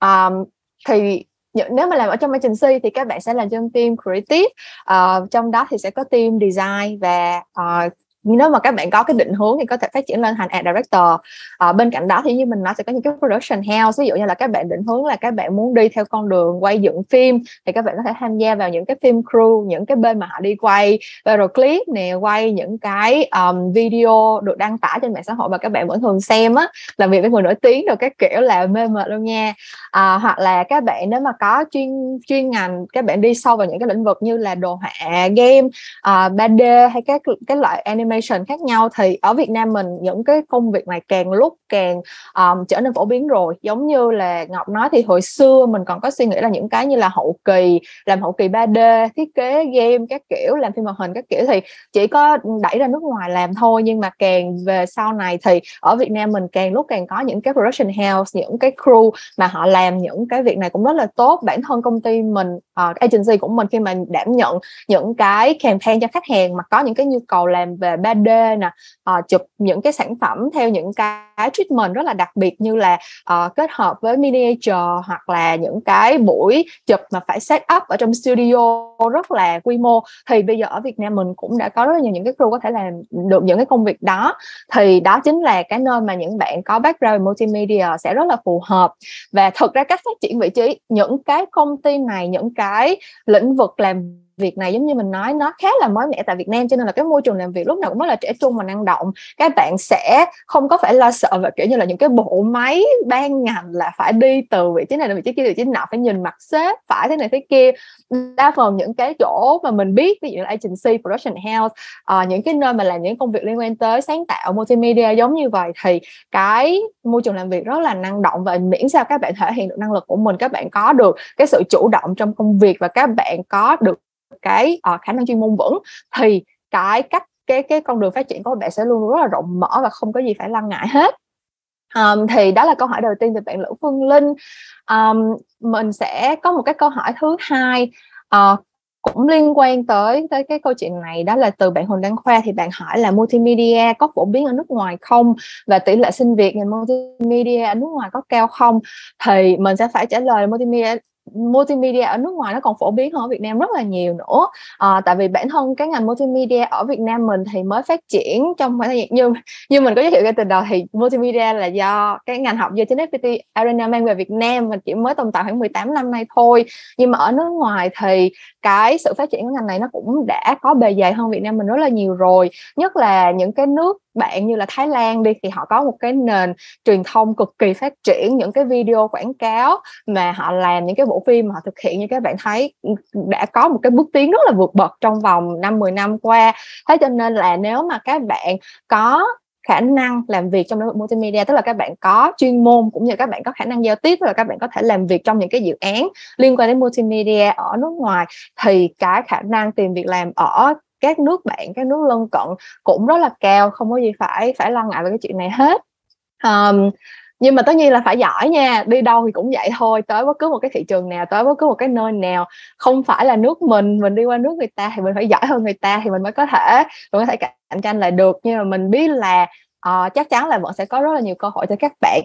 Um, thì Dạ, nếu mà làm ở trong agency thì các bạn sẽ làm trong team creative uh, trong đó thì sẽ có team design và uh, nếu mà các bạn có cái định hướng thì có thể phát triển lên thành ad director. À, bên cạnh đó thì như mình nói sẽ có những cái production house ví dụ như là các bạn định hướng là các bạn muốn đi theo con đường quay dựng phim thì các bạn có thể tham gia vào những cái phim crew những cái bên mà họ đi quay viral clip nè quay những cái um, video được đăng tải trên mạng xã hội mà các bạn vẫn thường xem á làm việc với người nổi tiếng rồi các kiểu là mê mệt luôn nha. À, hoặc là các bạn nếu mà có chuyên chuyên ngành các bạn đi sâu vào những cái lĩnh vực như là đồ họa game ờ, uh, 3D hay các cái loại anime automation khác nhau thì ở Việt Nam mình những cái công việc này càng lúc càng um, trở nên phổ biến rồi. Giống như là Ngọc nói thì hồi xưa mình còn có suy nghĩ là những cái như là hậu kỳ làm hậu kỳ 3D thiết kế game các kiểu làm phim hoạt hình các kiểu thì chỉ có đẩy ra nước ngoài làm thôi. Nhưng mà càng về sau này thì ở Việt Nam mình càng lúc càng có những cái production house những cái crew mà họ làm những cái việc này cũng rất là tốt. Bản thân công ty mình uh, agency của mình khi mà đảm nhận những cái campaign cho khách hàng mà có những cái nhu cầu làm về 3D nè uh, chụp những cái sản phẩm theo những cái treatment rất là đặc biệt như là uh, kết hợp với miniature hoặc là những cái buổi chụp mà phải set up ở trong studio rất là quy mô. Thì bây giờ ở Việt Nam mình cũng đã có rất là nhiều những cái crew có thể làm được những cái công việc đó. Thì đó chính là cái nơi mà những bạn có background multimedia sẽ rất là phù hợp. Và thực ra cách phát triển vị trí những cái công ty này những cái cái lĩnh vực làm việc này giống như mình nói nó khá là mới mẻ tại Việt Nam cho nên là cái môi trường làm việc lúc nào cũng rất là trẻ trung và năng động. Các bạn sẽ không có phải lo sợ và kiểu như là những cái bộ máy ban ngành là phải đi từ vị trí này đến vị trí kia vị trí nọ phải nhìn mặt sếp phải thế này thế kia. Đa phần những cái chỗ mà mình biết ví dụ như là agency production house uh, những cái nơi mà làm những công việc liên quan tới sáng tạo multimedia giống như vậy thì cái môi trường làm việc rất là năng động và miễn sao các bạn thể hiện được năng lực của mình các bạn có được cái sự chủ động trong công việc và các bạn có được cái uh, khả năng chuyên môn vững thì cái cách cái cái con đường phát triển của bạn sẽ luôn rất là rộng mở và không có gì phải lo ngại hết. Um, thì đó là câu hỏi đầu tiên từ bạn Lữ Phương Linh. Um, mình sẽ có một cái câu hỏi thứ hai uh, cũng liên quan tới tới cái câu chuyện này đó là từ bạn Huỳnh Đăng Khoa thì bạn hỏi là multimedia có phổ biến ở nước ngoài không và tỷ lệ sinh việc ngành multimedia ở nước ngoài có cao không? Thì mình sẽ phải trả lời multimedia multimedia ở nước ngoài nó còn phổ biến hơn ở Việt Nam rất là nhiều nữa. À, tại vì bản thân cái ngành multimedia ở Việt Nam mình thì mới phát triển trong khoảng thời gian như như mình có giới thiệu ngay từ đầu thì multimedia là do cái ngành học do chính FPT Arena mang về Việt Nam mình chỉ mới tồn tại khoảng 18 năm nay thôi. Nhưng mà ở nước ngoài thì cái sự phát triển của ngành này nó cũng đã có bề dày hơn Việt Nam mình rất là nhiều rồi. Nhất là những cái nước bạn như là Thái Lan đi, thì họ có một cái nền truyền thông cực kỳ phát triển, những cái video quảng cáo mà họ làm những cái bộ phim mà họ thực hiện như các bạn thấy đã có một cái bước tiến rất là vượt bậc trong vòng 5 10 năm qua. Thế cho nên là nếu mà các bạn có khả năng làm việc trong lĩnh vực multimedia, tức là các bạn có chuyên môn cũng như các bạn có khả năng giao tiếp, tức là các bạn có thể làm việc trong những cái dự án liên quan đến multimedia ở nước ngoài, thì cái khả năng tìm việc làm ở các nước bạn các nước lân cận cũng rất là cao không có gì phải phải lo ngại về cái chuyện này hết. Um, nhưng mà tất nhiên là phải giỏi nha đi đâu thì cũng vậy thôi tới bất cứ một cái thị trường nào tới bất cứ một cái nơi nào không phải là nước mình mình đi qua nước người ta thì mình phải giỏi hơn người ta thì mình mới có thể mình có thể cạnh tranh lại được. Nhưng mà mình biết là uh, chắc chắn là vẫn sẽ có rất là nhiều cơ hội cho các bạn.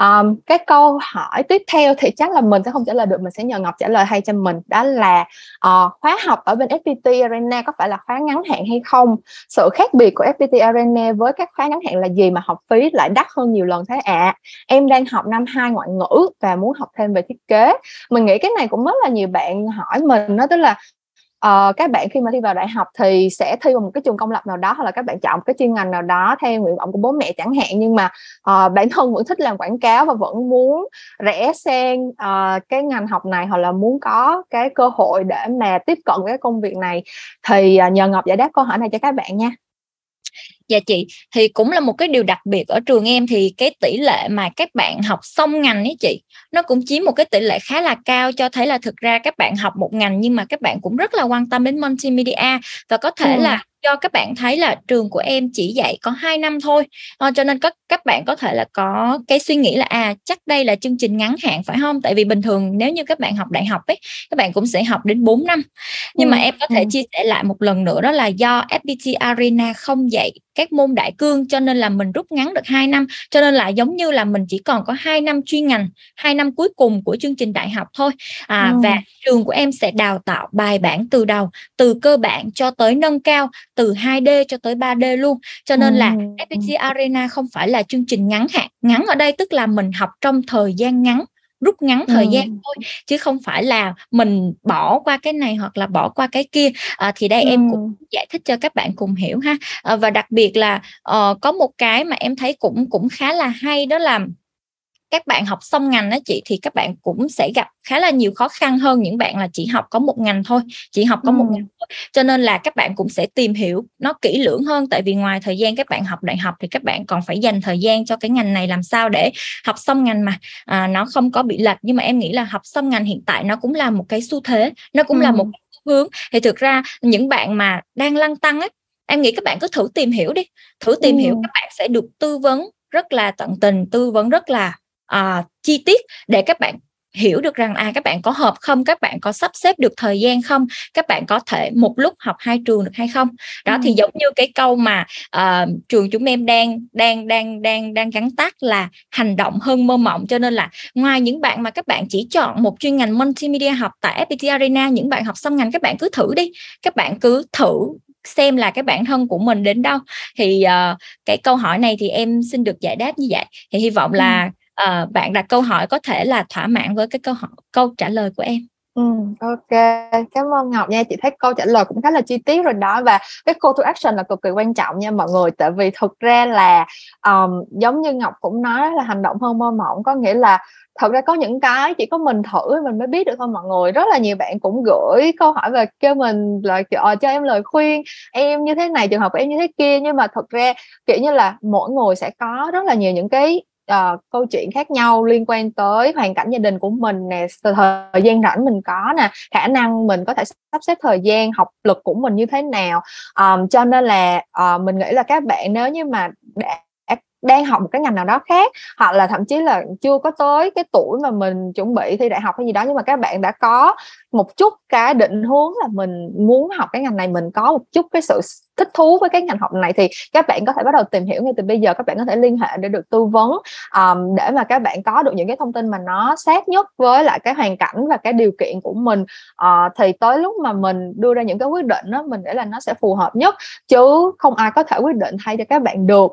Um, cái câu hỏi tiếp theo thì chắc là mình sẽ không trả lời được mình sẽ nhờ ngọc trả lời hay cho mình. Đó là uh, khóa học ở bên fpt arena có phải là khóa ngắn hạn hay không? Sự khác biệt của fpt arena với các khóa ngắn hạn là gì mà học phí lại đắt hơn nhiều lần thế ạ? À? em đang học năm hai ngoại ngữ và muốn học thêm về thiết kế. Mình nghĩ cái này cũng rất là nhiều bạn hỏi mình nó tức là uh, các bạn khi mà thi vào đại học thì sẽ thi vào một cái trường công lập nào đó hoặc là các bạn chọn một cái chuyên ngành nào đó theo nguyện vọng của bố mẹ chẳng hạn. Nhưng mà uh, bản thân vẫn thích làm quảng cáo và vẫn muốn rẽ sang uh, cái ngành học này hoặc là muốn có cái cơ hội để mà tiếp cận với cái công việc này thì uh, nhờ Ngọc giải đáp câu hỏi này cho các bạn nha dạ chị thì cũng là một cái điều đặc biệt ở trường em thì cái tỷ lệ mà các bạn học xong ngành ấy chị nó cũng chiếm một cái tỷ lệ khá là cao cho thấy là thực ra các bạn học một ngành nhưng mà các bạn cũng rất là quan tâm đến multimedia và có thể ừ. là cho các bạn thấy là trường của em chỉ dạy có 2 năm thôi à, cho nên các các bạn có thể là có cái suy nghĩ là à chắc đây là chương trình ngắn hạn phải không tại vì bình thường nếu như các bạn học đại học ấy các bạn cũng sẽ học đến 4 năm nhưng ừ. mà em có thể ừ. chia sẻ lại một lần nữa đó là do FPT Arena không dạy các môn đại cương cho nên là mình rút ngắn được 2 năm cho nên là giống như là mình chỉ còn có 2 năm chuyên ngành 2 năm cuối cùng của chương trình đại học thôi à, ừ. và trường của em sẽ đào tạo bài bản từ đầu từ cơ bản cho tới nâng cao từ 2D cho tới 3D luôn cho nên ừ. là FPT Arena không phải là chương trình ngắn hạn ngắn ở đây tức là mình học trong thời gian ngắn rút ngắn thời ừ. gian thôi chứ không phải là mình bỏ qua cái này hoặc là bỏ qua cái kia à, thì đây ừ. em cũng giải thích cho các bạn cùng hiểu ha à, và đặc biệt là uh, có một cái mà em thấy cũng cũng khá là hay đó là các bạn học xong ngành đó chị thì các bạn cũng sẽ gặp khá là nhiều khó khăn hơn những bạn là chỉ học có một ngành thôi chỉ học có ừ. một ngành thôi. cho nên là các bạn cũng sẽ tìm hiểu nó kỹ lưỡng hơn tại vì ngoài thời gian các bạn học đại học thì các bạn còn phải dành thời gian cho cái ngành này làm sao để học xong ngành mà à, nó không có bị lệch nhưng mà em nghĩ là học xong ngành hiện tại nó cũng là một cái xu thế nó cũng ừ. là một hướng thì thực ra những bạn mà đang lăn tăng ấy em nghĩ các bạn cứ thử tìm hiểu đi thử tìm ừ. hiểu các bạn sẽ được tư vấn rất là tận tình tư vấn rất là uh, chi tiết để các bạn hiểu được rằng à các bạn có hợp không các bạn có sắp xếp được thời gian không các bạn có thể một lúc học hai trường được hay không? Đó ừ. thì giống như cái câu mà uh, trường chúng em đang đang đang đang đang gắn tắt là hành động hơn mơ mộng. Cho nên là ngoài những bạn mà các bạn chỉ chọn một chuyên ngành multimedia học tại FPT Arena những bạn học xong ngành các bạn cứ thử đi. Các bạn cứ thử xem là cái bản thân của mình đến đâu. Thì uh, cái câu hỏi này thì em xin được giải đáp như vậy. Thì hy vọng là uh, bạn đặt câu hỏi có thể là thỏa mãn với cái câu hỏi câu trả lời của em Ừ, ok, cảm ơn Ngọc nha. Chị thấy câu trả lời cũng khá là chi tiết rồi đó và cái call to action là cực kỳ quan trọng nha mọi người. Tại vì thực ra là um, giống như Ngọc cũng nói là hành động hơn mơ mộng có nghĩa là thật ra có những cái chỉ có mình thử mình mới biết được thôi mọi người rất là nhiều bạn cũng gửi câu hỏi về kêu mình là kiểu ờ, cho em lời khuyên em như thế này trường hợp của em như thế kia nhưng mà thật ra kiểu như là mỗi người sẽ có rất là nhiều những cái uh, câu chuyện khác nhau liên quan tới hoàn cảnh gia đình của mình nè thời gian rảnh mình có nè khả năng mình có thể sắp xếp thời gian học lực của mình như thế nào. Um, cho nên là uh, mình nghĩ là các bạn nếu như mà đã đang học một cái ngành nào đó khác hoặc là thậm chí là chưa có tới cái tuổi mà mình chuẩn bị thi đại học hay gì đó nhưng mà các bạn đã có một chút cái định hướng là mình muốn học cái ngành này mình có một chút cái sự thích thú với cái ngành học này thì các bạn có thể bắt đầu tìm hiểu ngay từ bây giờ các bạn có thể liên hệ để được tư vấn um, để mà các bạn có được những cái thông tin mà nó sát nhất với lại cái hoàn cảnh và cái điều kiện của mình. Uh, thì tới lúc mà mình đưa ra những cái quyết định đó mình nghĩ là nó sẽ phù hợp nhất chứ không ai có thể quyết định thay cho các bạn được.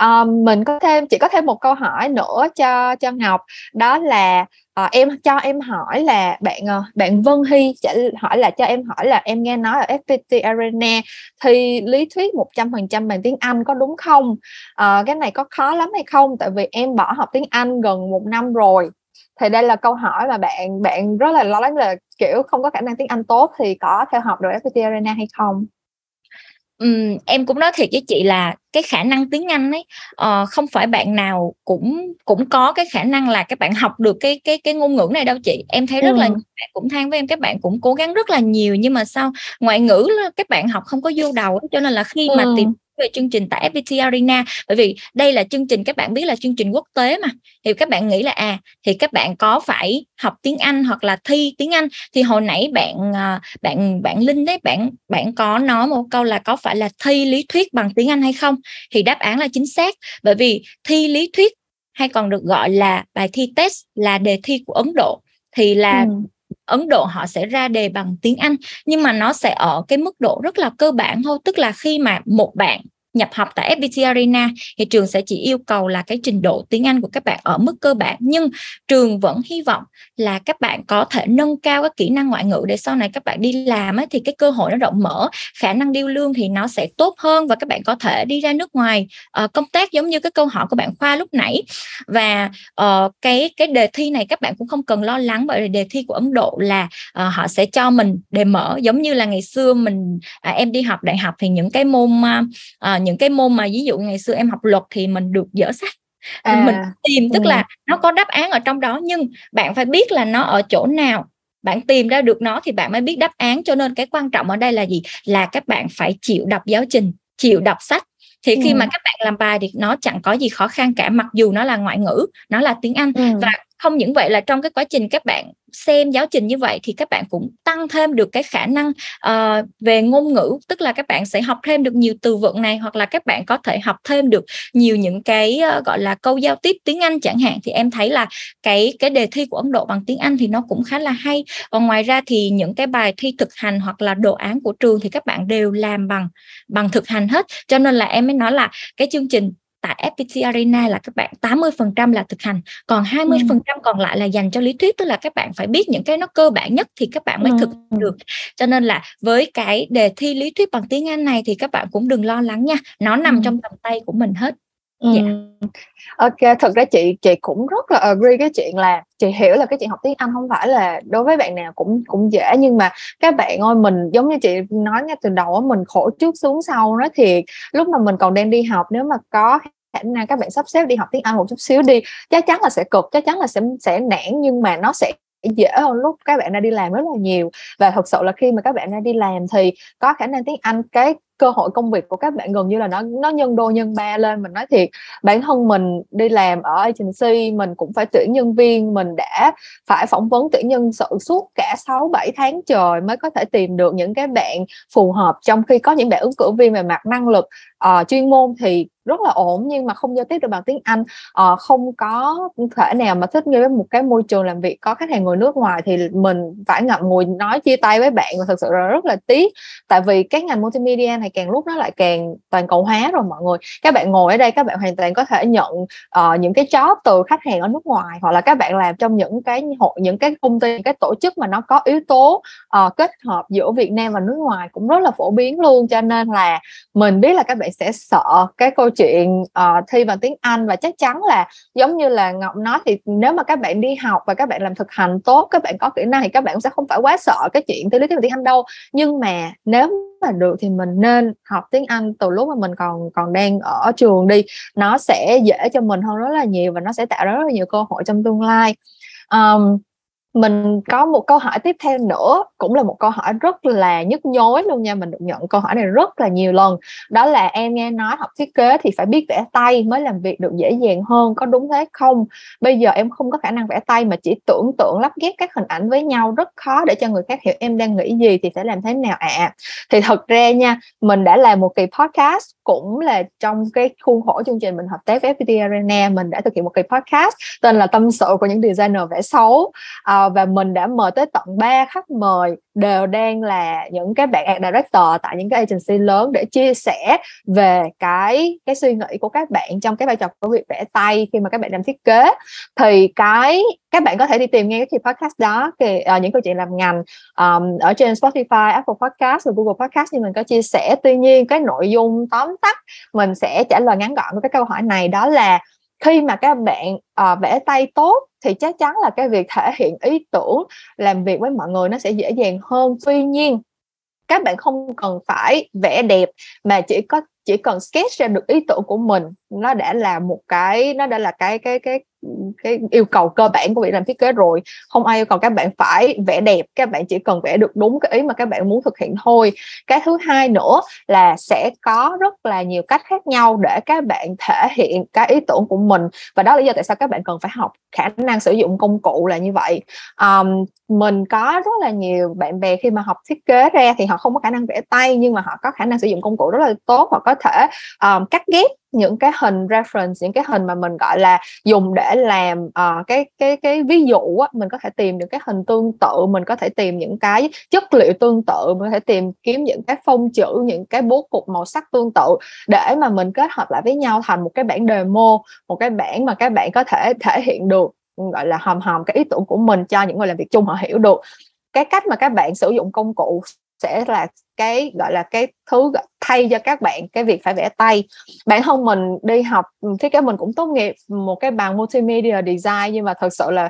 Um, mình có thêm chỉ có thêm một câu hỏi nữa cho cho Ngọc đó là à, em cho em hỏi là bạn ờ, bạn Vân Hy hỏi là cho em hỏi là em nghe nói ở FPT Arena thì lý thuyết 100% bằng tiếng Anh có đúng không? À, cái này có khó lắm hay không? Tại vì em bỏ học tiếng Anh gần một năm rồi thì đây là câu hỏi mà bạn bạn rất là lo lắng là kiểu không có khả năng tiếng Anh tốt thì có theo học được FPT Arena hay không? Um, em cũng nói thiệt với chị là cái khả năng tiếng Anh ấy uh, không phải bạn nào cũng cũng có cái khả năng là các bạn học được cái cái cái ngôn ngữ này đâu chị em thấy rất ừ. là bạn cũng than với em các bạn cũng cố gắng rất là nhiều nhưng mà sao ngoại ngữ các bạn học không có vô đầu cho nên là khi ừ. mà tìm về chương trình tại FPT Arena. Bởi vì đây là chương trình, các bạn biết là chương trình quốc tế mà. Thì các bạn nghĩ là à thì các bạn có phải học tiếng Anh hoặc là thi tiếng Anh? Thì hồi nãy bạn à, bạn bạn Linh đấy, bạn bạn có nói một câu là có phải là thi lý thuyết bằng tiếng Anh hay không? Thì đáp án là chính xác. Bởi vì thi lý thuyết hay còn được gọi là bài thi test là đề thi của Ấn Độ. Thì là ừ. Ấn Độ họ sẽ ra đề bằng tiếng Anh, nhưng mà nó sẽ ở cái mức độ rất là cơ bản thôi. Tức là khi mà một bạn nhập học tại FPT Arena thì trường sẽ chỉ yêu cầu là cái trình độ tiếng Anh của các bạn ở mức cơ bản. Nhưng trường vẫn hy vọng là các bạn có thể nâng cao các kỹ năng ngoại ngữ để sau này các bạn đi làm ấy, thì cái cơ hội nó rộng mở khả năng điêu lương thì nó sẽ tốt hơn và các bạn có thể đi ra nước ngoài uh, công tác giống như cái câu hỏi của bạn Khoa lúc nãy. Và uh, cái cái đề thi này các bạn cũng không cần lo lắng bởi vì đề thi của Ấn Độ là uh, họ sẽ cho mình đề mở. Giống như là ngày xưa mình uh, em đi học đại học thì những cái môn uh, những cái môn mà ví dụ ngày xưa em học luật thì mình được dở sách à, mình tìm tức ừ. là nó có đáp án ở trong đó nhưng bạn phải biết là nó ở chỗ nào bạn tìm ra được nó thì bạn mới biết đáp án cho nên cái quan trọng ở đây là gì là các bạn phải chịu đọc giáo trình chịu đọc sách thì khi ừ. mà các bạn làm bài thì nó chẳng có gì khó khăn cả mặc dù nó là ngoại ngữ nó là tiếng Anh ừ. và không những vậy là trong cái quá trình các bạn xem giáo trình như vậy thì các bạn cũng tăng thêm được cái khả năng uh, về ngôn ngữ tức là các bạn sẽ học thêm được nhiều từ vựng này hoặc là các bạn có thể học thêm được nhiều những cái uh, gọi là câu giao tiếp tiếng Anh chẳng hạn. Thì em thấy là cái cái đề thi của Ấn Độ bằng tiếng Anh thì nó cũng khá là hay. Còn ngoài ra thì những cái bài thi thực hành hoặc là đồ án của trường thì các bạn đều làm bằng bằng thực hành hết. Cho nên là em mới nói là cái chương trình tại FPT Arena là các bạn 80% là thực hành còn 20% ừ. còn lại là dành cho lý thuyết tức là các bạn phải biết những cái nó cơ bản nhất thì các bạn mới ừ. thực được cho nên là với cái đề thi lý thuyết bằng tiếng Anh này thì các bạn cũng đừng lo lắng nha nó nằm ừ. trong tầm tay của mình hết Ừ. Yeah. Dạ. Ok, thực ra chị chị cũng rất là agree cái chuyện là chị hiểu là cái chuyện học tiếng Anh không phải là đối với bạn nào cũng cũng dễ nhưng mà các bạn ơi mình giống như chị nói ngay từ đầu mình khổ trước xuống sau nói thiệt lúc mà mình còn đang đi học nếu mà có khả năng các bạn sắp xếp đi học tiếng Anh một chút xíu đi. Chắc chắn là sẽ cực, chắc chắn là sẽ sẽ nản, nhưng mà nó sẽ dễ hơn lúc các bạn đã đi làm rất là nhiều. Và thật sự là khi mà các bạn đã đi làm thì có khả năng tiếng Anh, cái cơ hội công việc của các bạn gần như là nó nó nhân đôi, nhân ba lên. Mình nói thiệt, bản thân mình đi làm ở agency, mình cũng phải tuyển nhân viên, mình đã phải phỏng vấn tuyển nhân sự suốt cả 6 7 tháng trời mới có thể tìm được những cái bạn phù hợp. Trong khi có những bạn ứng cử viên về mặt năng lực uh, chuyên môn thì rất là ổn nhưng mà không giao tiếp được bằng tiếng Anh. Uh, không có thể nào mà thích nghi với một cái môi trường làm việc có khách hàng người nước ngoài thì mình phải ngậm ngùi nói chia tay với bạn và thực sự là rất là tiếc. Tại vì cái ngành multimedia này càng lúc nó lại càng toàn cầu hóa rồi mọi người. Các bạn ngồi ở đây các bạn hoàn toàn có thể nhận uh, những cái job từ khách hàng ở nước ngoài hoặc là các bạn làm trong những cái hội những cái công ty những cái tổ chức mà nó có yếu tố uh, kết hợp giữa Việt Nam và nước ngoài cũng rất là phổ biến luôn. Cho nên là mình biết là các bạn sẽ sợ cái câu chuyện uh, thi bằng tiếng Anh và chắc chắn là giống như là Ngọc nói thì nếu mà các bạn đi học và các bạn làm thực hành tốt các bạn có kỹ năng thì các bạn sẽ không phải quá sợ cái chuyện thi lý thuyết bằng tiếng Anh đâu. Nhưng mà nếu mà được thì mình nên học tiếng Anh từ lúc mà mình còn còn đang ở trường đi. Nó sẽ dễ cho mình hơn rất là nhiều và nó sẽ tạo ra rất là nhiều cơ hội trong tương lai. Um, mình có một câu hỏi tiếp theo nữa, cũng là một câu hỏi rất là nhức nhối luôn nha, mình được nhận câu hỏi này rất là nhiều lần đó là em nghe nói học thiết kế thì phải biết vẽ tay mới làm việc được dễ dàng hơn, có đúng thế không bây giờ em không có khả năng vẽ tay mà chỉ tưởng tượng lắp ghép các hình ảnh với nhau rất khó để cho người khác hiểu em đang nghĩ gì thì phải làm thế nào ạ à? thì thật ra nha, mình đã làm một kỳ podcast cũng là trong cái khuôn khổ chương trình mình hợp tác với FPT Arena mình đã thực hiện một cái podcast tên là tâm sự của những designer vẽ xấu. À, và mình đã mời tới tận 3 khách mời đều đang là những cái bạn art director tại những cái agency lớn để chia sẻ về cái cái suy nghĩ của các bạn trong cái vai trò của việc vẽ tay khi mà các bạn làm thiết kế. Thì cái các bạn có thể đi tìm nghe cái podcast đó thì uh, à, những câu chuyện làm ngành um, ở trên Spotify, Apple Podcast và Google Podcast như mình có chia sẻ. Tuy nhiên cái nội dung tóm tắt mình sẽ trả lời ngắn gọn cái câu hỏi này đó là khi mà các bạn uh, vẽ tay tốt thì chắc chắn là cái việc thể hiện ý tưởng làm việc với mọi người nó sẽ dễ dàng hơn. Tuy nhiên các bạn không cần phải vẽ đẹp mà chỉ có chỉ cần sketch ra được ý tưởng của mình. Nó đã là một cái nó đã là cái cái cái cái yêu cầu cơ bản của việc làm thiết kế rồi. Không ai yêu cầu các bạn phải vẽ đẹp các bạn chỉ cần vẽ được đúng cái ý mà các bạn muốn thực hiện thôi. Cái thứ hai nữa là sẽ có rất là nhiều cách khác nhau để các bạn thể hiện cái ý tưởng của mình. Và đó là lý do tại sao các bạn cần phải học khả năng sử dụng công cụ là như vậy. Um, mình có rất là nhiều bạn bè khi mà học thiết kế ra thì họ không có khả năng vẽ tay nhưng mà họ có khả năng sử dụng công cụ rất là tốt. Họ có thể um, cắt ghép những cái hình reference những cái hình mà mình gọi là dùng để làm uh, cái cái cái ví dụ á, mình có thể tìm những cái hình tương tự mình có thể tìm những cái chất liệu tương tự mình có thể tìm kiếm những cái phông chữ những cái bố cục màu sắc tương tự để mà mình kết hợp lại với nhau thành một cái bản demo một cái bản mà các bạn có thể thể hiện được gọi là hòm hòm cái ý tưởng của mình cho những người làm việc chung họ hiểu được. Cái cách mà các bạn sử dụng công cụ sẽ là cái gọi là cái thứ thay cho các bạn cái việc phải vẽ tay. Bản thân mình đi học ừ, thiết kế mình cũng tốt nghiệp một cái bằng multimedia design nhưng mà thật sự là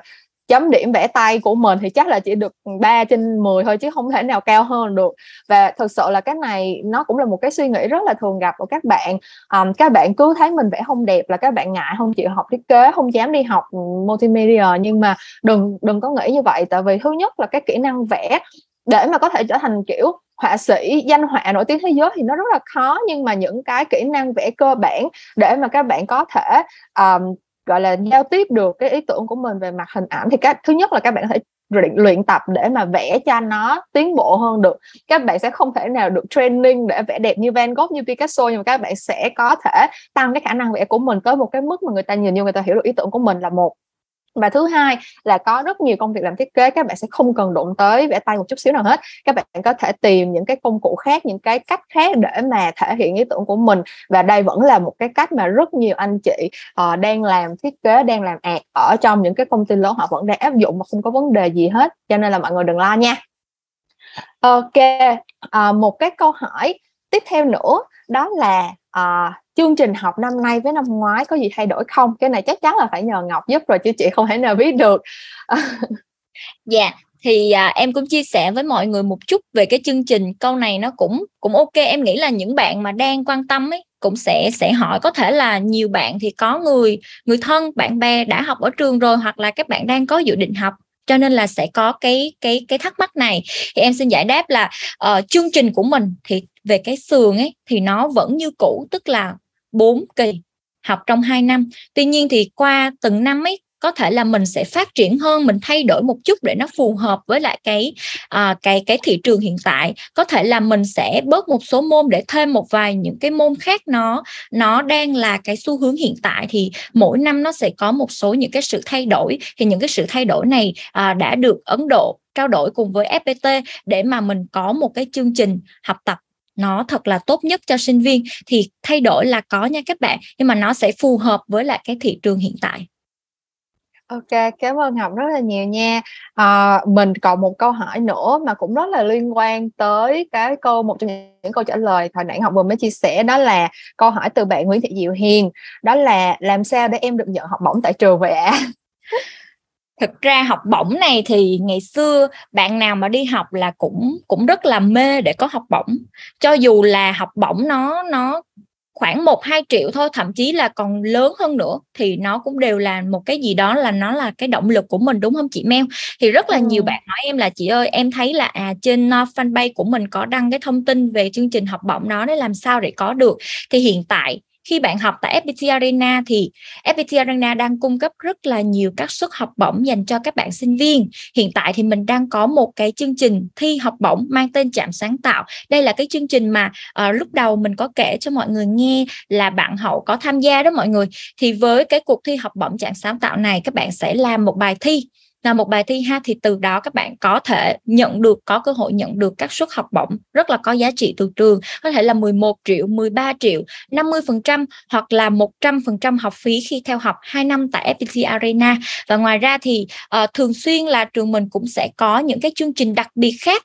chấm điểm vẽ tay của mình thì chắc là chỉ được 3 trên 10 thôi chứ không thể nào cao hơn được. Và thực sự là cái này nó cũng là một cái suy nghĩ rất là thường gặp của các bạn. Um, các bạn cứ thấy mình vẽ không đẹp là các bạn ngại không chịu học thiết kế không dám đi học ừ, multimedia. Nhưng mà đừng đừng có nghĩ như vậy tại vì thứ nhất là cái kỹ năng vẽ để mà có thể trở thành kiểu họa sĩ danh họa nổi tiếng thế giới thì nó rất là khó nhưng mà những cái kỹ năng vẽ cơ bản để mà các bạn có thể um, gọi là giao tiếp được cái ý tưởng của mình về mặt hình ảnh thì các thứ nhất là các bạn có thể luyện, luyện tập để mà vẽ cho nó tiến bộ hơn được. Các bạn sẽ không thể nào được training để vẽ đẹp như Van Gogh như Picasso nhưng mà các bạn sẽ có thể tăng cái khả năng vẽ của mình tới một cái mức mà người ta nhìn như người ta hiểu được ý tưởng của mình là một và thứ hai là có rất nhiều công việc làm thiết kế các bạn sẽ không cần đụng tới vẽ tay một chút xíu nào hết. Các bạn có thể tìm những cái công cụ khác những cái cách khác để mà thể hiện ý tưởng của mình. Và đây vẫn là một cái cách mà rất nhiều anh chị uh, đang làm thiết kế đang làm ạt ở trong những cái công ty lớn họ vẫn đang áp dụng mà không có vấn đề gì hết. Cho nên là mọi người đừng lo nha. Ok uh, một cái câu hỏi tiếp theo nữa đó là uh, chương trình học năm nay với năm ngoái có gì thay đổi không? Cái này chắc chắn là phải nhờ ngọc giúp rồi chứ chị không thể nào biết được. Dạ yeah, thì à, em cũng chia sẻ với mọi người một chút về cái chương trình. Câu này nó cũng cũng ok. Em nghĩ là những bạn mà đang quan tâm ấy cũng sẽ sẽ hỏi. Có thể là nhiều bạn thì có người người thân bạn bè đã học ở trường rồi hoặc là các bạn đang có dự định học. Cho nên là sẽ có cái cái cái thắc mắc này. Thì em xin giải đáp là uh, chương trình của mình thì về cái sườn ấy thì nó vẫn như cũ tức là 4 kỳ học trong 2 năm. Tuy nhiên thì qua từng năm ấy có thể là mình sẽ phát triển hơn mình thay đổi một chút để nó phù hợp với lại cái à, cái cái thị trường hiện tại. Có thể là mình sẽ bớt một số môn để thêm một vài những cái môn khác nó nó đang là cái xu hướng hiện tại thì mỗi năm nó sẽ có một số những cái sự thay đổi. Thì những cái sự thay đổi này à, đã được Ấn Độ trao đổi cùng với FPT để mà mình có một cái chương trình học tập nó thật là tốt nhất cho sinh viên thì thay đổi là có nha các bạn nhưng mà nó sẽ phù hợp với lại cái thị trường hiện tại OK, cảm ơn Ngọc rất là nhiều nha. À, mình còn một câu hỏi nữa mà cũng rất là liên quan tới cái câu một trong những câu trả lời hồi nãy Ngọc vừa mới chia sẻ đó là câu hỏi từ bạn Nguyễn Thị Diệu Hiền, đó là làm sao để em được nhận học bổng tại trường vậy ạ? thực ra học bổng này thì ngày xưa bạn nào mà đi học là cũng cũng rất là mê để có học bổng cho dù là học bổng nó nó khoảng 1 2 triệu thôi, thậm chí là còn lớn hơn nữa thì nó cũng đều là một cái gì đó là nó là cái động lực của mình đúng không chị Mel? Thì rất là ừ. nhiều bạn nói em là chị ơi em thấy là à trên fanpage của mình có đăng cái thông tin về chương trình học bổng đó để làm sao để có được. Thì hiện tại khi bạn học tại FPT Arena thì FPT Arena đang cung cấp rất là nhiều các suất học bổng dành cho các bạn sinh viên. Hiện tại thì mình đang có một cái chương trình thi học bổng mang tên Chạm sáng tạo. Đây là cái chương trình mà uh, lúc đầu mình có kể cho mọi người nghe là bạn hậu có tham gia đó mọi người. Thì với cái cuộc thi học bổng Chạm sáng tạo này các bạn sẽ làm một bài thi là một bài thi ha thì từ đó các bạn có thể nhận được có cơ hội nhận được các suất học bổng rất là có giá trị từ trường. Có thể là 11 triệu 13 triệu 50 phần trăm hoặc là 100 phần trăm học phí khi theo học 2 năm tại FPT Arena. Và ngoài ra thì uh, thường xuyên là trường mình cũng sẽ có những cái chương trình đặc biệt khác.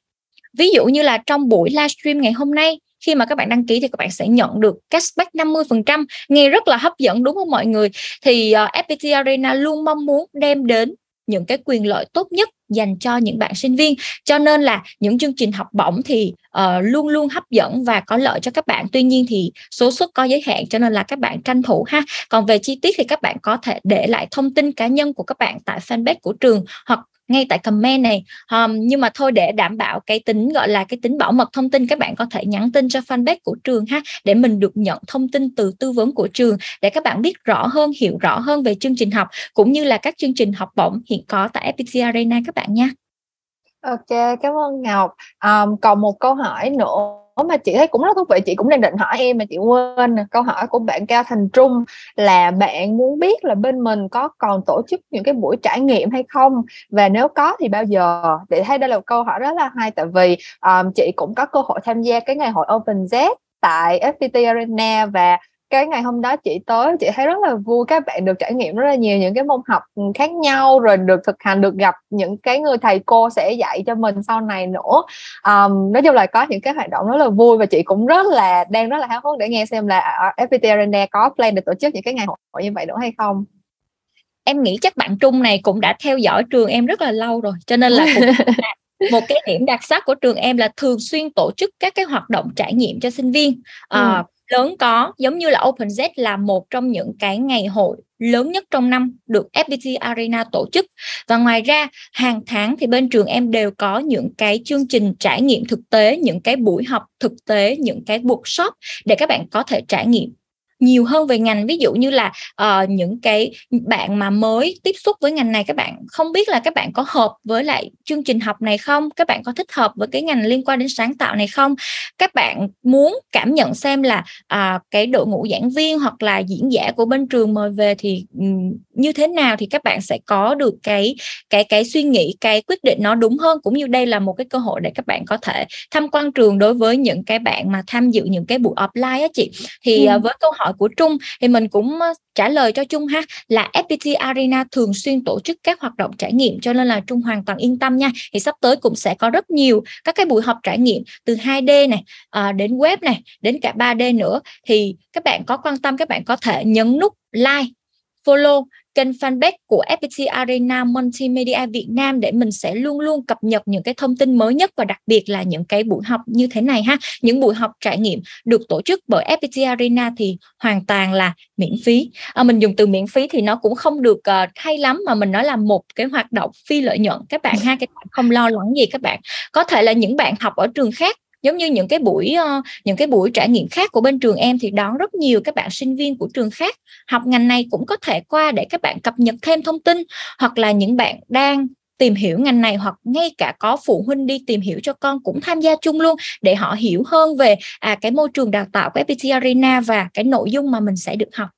Ví dụ như là trong buổi livestream ngày hôm nay khi mà các bạn đăng ký thì các bạn sẽ nhận được cashback 50% nghe rất là hấp dẫn đúng không mọi người? Thì ờ, uh, FPT Arena luôn mong muốn đem đến những cái quyền lợi tốt nhất dành cho những bạn sinh viên. Cho nên là những chương trình học bổng thì uh, luôn luôn hấp dẫn và có lợi cho các bạn. Tuy nhiên thì số suất có giới hạn cho nên là các bạn tranh thủ ha. Còn về chi tiết thì các bạn có thể để lại thông tin cá nhân của các bạn tại fanpage của trường hoặc ngay tại comment này. Um, nhưng mà thôi để đảm bảo cái tính gọi là cái tính bảo mật thông tin các bạn có thể nhắn tin cho fanpage của trường ha để mình được nhận thông tin từ tư vấn của trường để các bạn biết rõ hơn hiểu rõ hơn về chương trình học cũng như là các chương trình học bổng hiện có tại FPT Arena các bạn nha. Ok, cảm ơn Ngọc. Um, còn một câu hỏi nữa mà chị thấy cũng rất thú vị chị cũng đang định hỏi em mà chị quên câu hỏi của bạn Cao Thành Trung là bạn muốn biết là bên mình có còn tổ chức những cái buổi trải nghiệm hay không? Và nếu có thì bao giờ? Chị thấy đây là một câu hỏi rất là hay tại vì um, chị cũng có cơ hội tham gia cái ngày hội Open Z tại FPT Arena và cái ngày hôm đó chị tới chị thấy rất là vui các bạn được trải nghiệm rất là nhiều những cái môn học khác nhau rồi được thực hành được gặp những cái người thầy cô sẽ dạy cho mình sau này nữa. Um, nói chung là có những cái hoạt động rất là vui và chị cũng rất là đang rất là háo hức để nghe xem là FPT Arena có plan để tổ chức những cái ngày hội như vậy nữa hay không. Em nghĩ chắc bạn Trung này cũng đã theo dõi trường em rất là lâu rồi cho nên là cũng một cái điểm đặc sắc của trường em là thường xuyên tổ chức các cái hoạt động trải nghiệm cho sinh viên. À, ừ. lớn có giống như là OpenZ là một trong những cái ngày hội lớn nhất trong năm được FPT Arena tổ chức. Và ngoài ra hàng tháng thì bên trường em đều có những cái chương trình trải nghiệm thực tế những cái buổi học thực tế những cái workshop để các bạn có thể trải nghiệm nhiều hơn về ngành. Ví dụ như là uh, những cái bạn mà mới tiếp xúc với ngành này các bạn không biết là các bạn có hợp với lại chương trình học này không? Các bạn có thích hợp với cái ngành liên quan đến sáng tạo này không? Các bạn muốn cảm nhận xem là uh, cái đội ngũ giảng viên hoặc là diễn giả của bên trường mời về thì um, như thế nào thì các bạn sẽ có được cái cái cái suy nghĩ cái quyết định nó đúng hơn. Cũng như đây là một cái cơ hội để các bạn có thể tham quan trường đối với những cái bạn mà tham dự những cái buổi offline á chị. Thì ừ. uh, với câu hỏi hỏi của Trung. Thì mình cũng ờ, trả lời cho Trung ha là FPT Arena thường xuyên tổ chức các hoạt động trải nghiệm cho nên là Trung hoàn toàn yên tâm nha. Thì sắp tới cũng sẽ có rất nhiều các cái buổi học trải nghiệm từ 2D này à, đến web này đến cả 3D nữa. Thì các bạn có quan tâm các bạn có thể nhấn nút like follow kênh fanpage của FPT Arena Multimedia Việt Nam để mình sẽ luôn luôn cập nhật những cái thông tin mới nhất và đặc biệt là những cái buổi học như thế này ha. Những buổi học trải nghiệm được tổ chức bởi FPT Arena thì hoàn toàn là miễn phí. À, mình dùng từ miễn phí thì nó cũng không được uh, hay lắm mà mình nói là một cái hoạt động phi lợi nhuận các bạn ha, các bạn không lo lắng gì các bạn. Có thể là những bạn học ở trường khác giống như những cái buổi ờ, những cái buổi trải nghiệm khác của bên trường em thì đón rất nhiều các bạn sinh viên của trường khác. Học ngành này cũng có thể qua để các bạn cập nhật thêm thông tin hoặc là những bạn đang tìm hiểu ngành này hoặc ngay cả có phụ huynh đi tìm hiểu cho con cũng tham gia chung luôn để họ hiểu hơn về à cái môi trường đào tạo của FPT Arena và cái nội dung mà mình sẽ được học.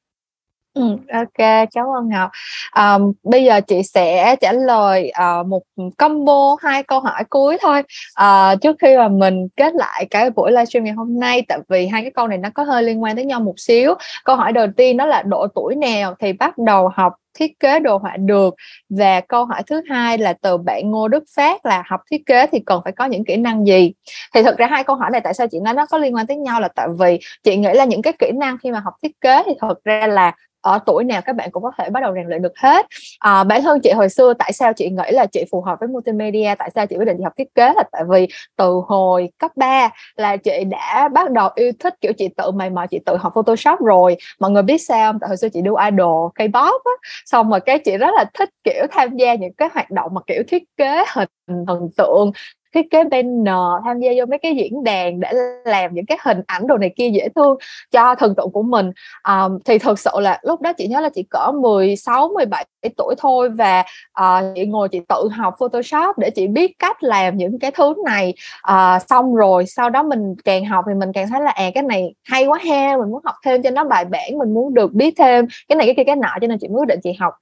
Ừ, ok, cảm ơn Ngọc. Um, bây giờ chị sẽ trả lời uh, một combo hai câu hỏi cuối thôi uh, trước khi mà mình kết lại cái buổi livestream ngày hôm nay tại vì hai cái câu này nó có hơi liên quan tới nhau một xíu. Câu hỏi đầu tiên đó là độ tuổi nào thì bắt đầu học thiết kế đồ họa được và câu hỏi thứ hai là từ bạn Ngô Đức Phát là học thiết kế thì cần phải có những kỹ năng gì thì thực ra hai câu hỏi này tại sao chị nói nó có liên quan tới nhau là tại vì chị nghĩ là những cái kỹ năng khi mà học thiết kế thì thật ra là ở tuổi nào các bạn cũng có thể bắt đầu rèn luyện được hết. À, bản thân chị hồi xưa tại sao chị nghĩ là chị phù hợp với multimedia tại sao chị quyết định chị học thiết kế là tại vì từ hồi cấp 3 là chị đã bắt đầu yêu thích kiểu chị tự mày mò chị tự học photoshop rồi. Mọi người biết sao không? Tại hồi xưa chị đu idol K-pop á. Xong rồi cái chị rất là thích kiểu tham gia những cái hoạt động mà kiểu thiết kế hình thần tượng thiết kế banner tham gia vô mấy cái diễn đàn để làm những cái hình ảnh đồ này kia dễ thương cho thần tượng của mình. Um, thì thực sự là lúc đó chị nhớ là chị cỡ 16 17 tuổi thôi và uh, chị ngồi chị tự học Photoshop để chị biết cách làm những cái thứ này. Uh, xong rồi sau đó mình càng học thì mình càng thấy là à cái này hay quá ha mình muốn học thêm cho nó bài bản mình muốn được biết thêm cái này cái kia cái nọ cho nên chị mới quyết định chị học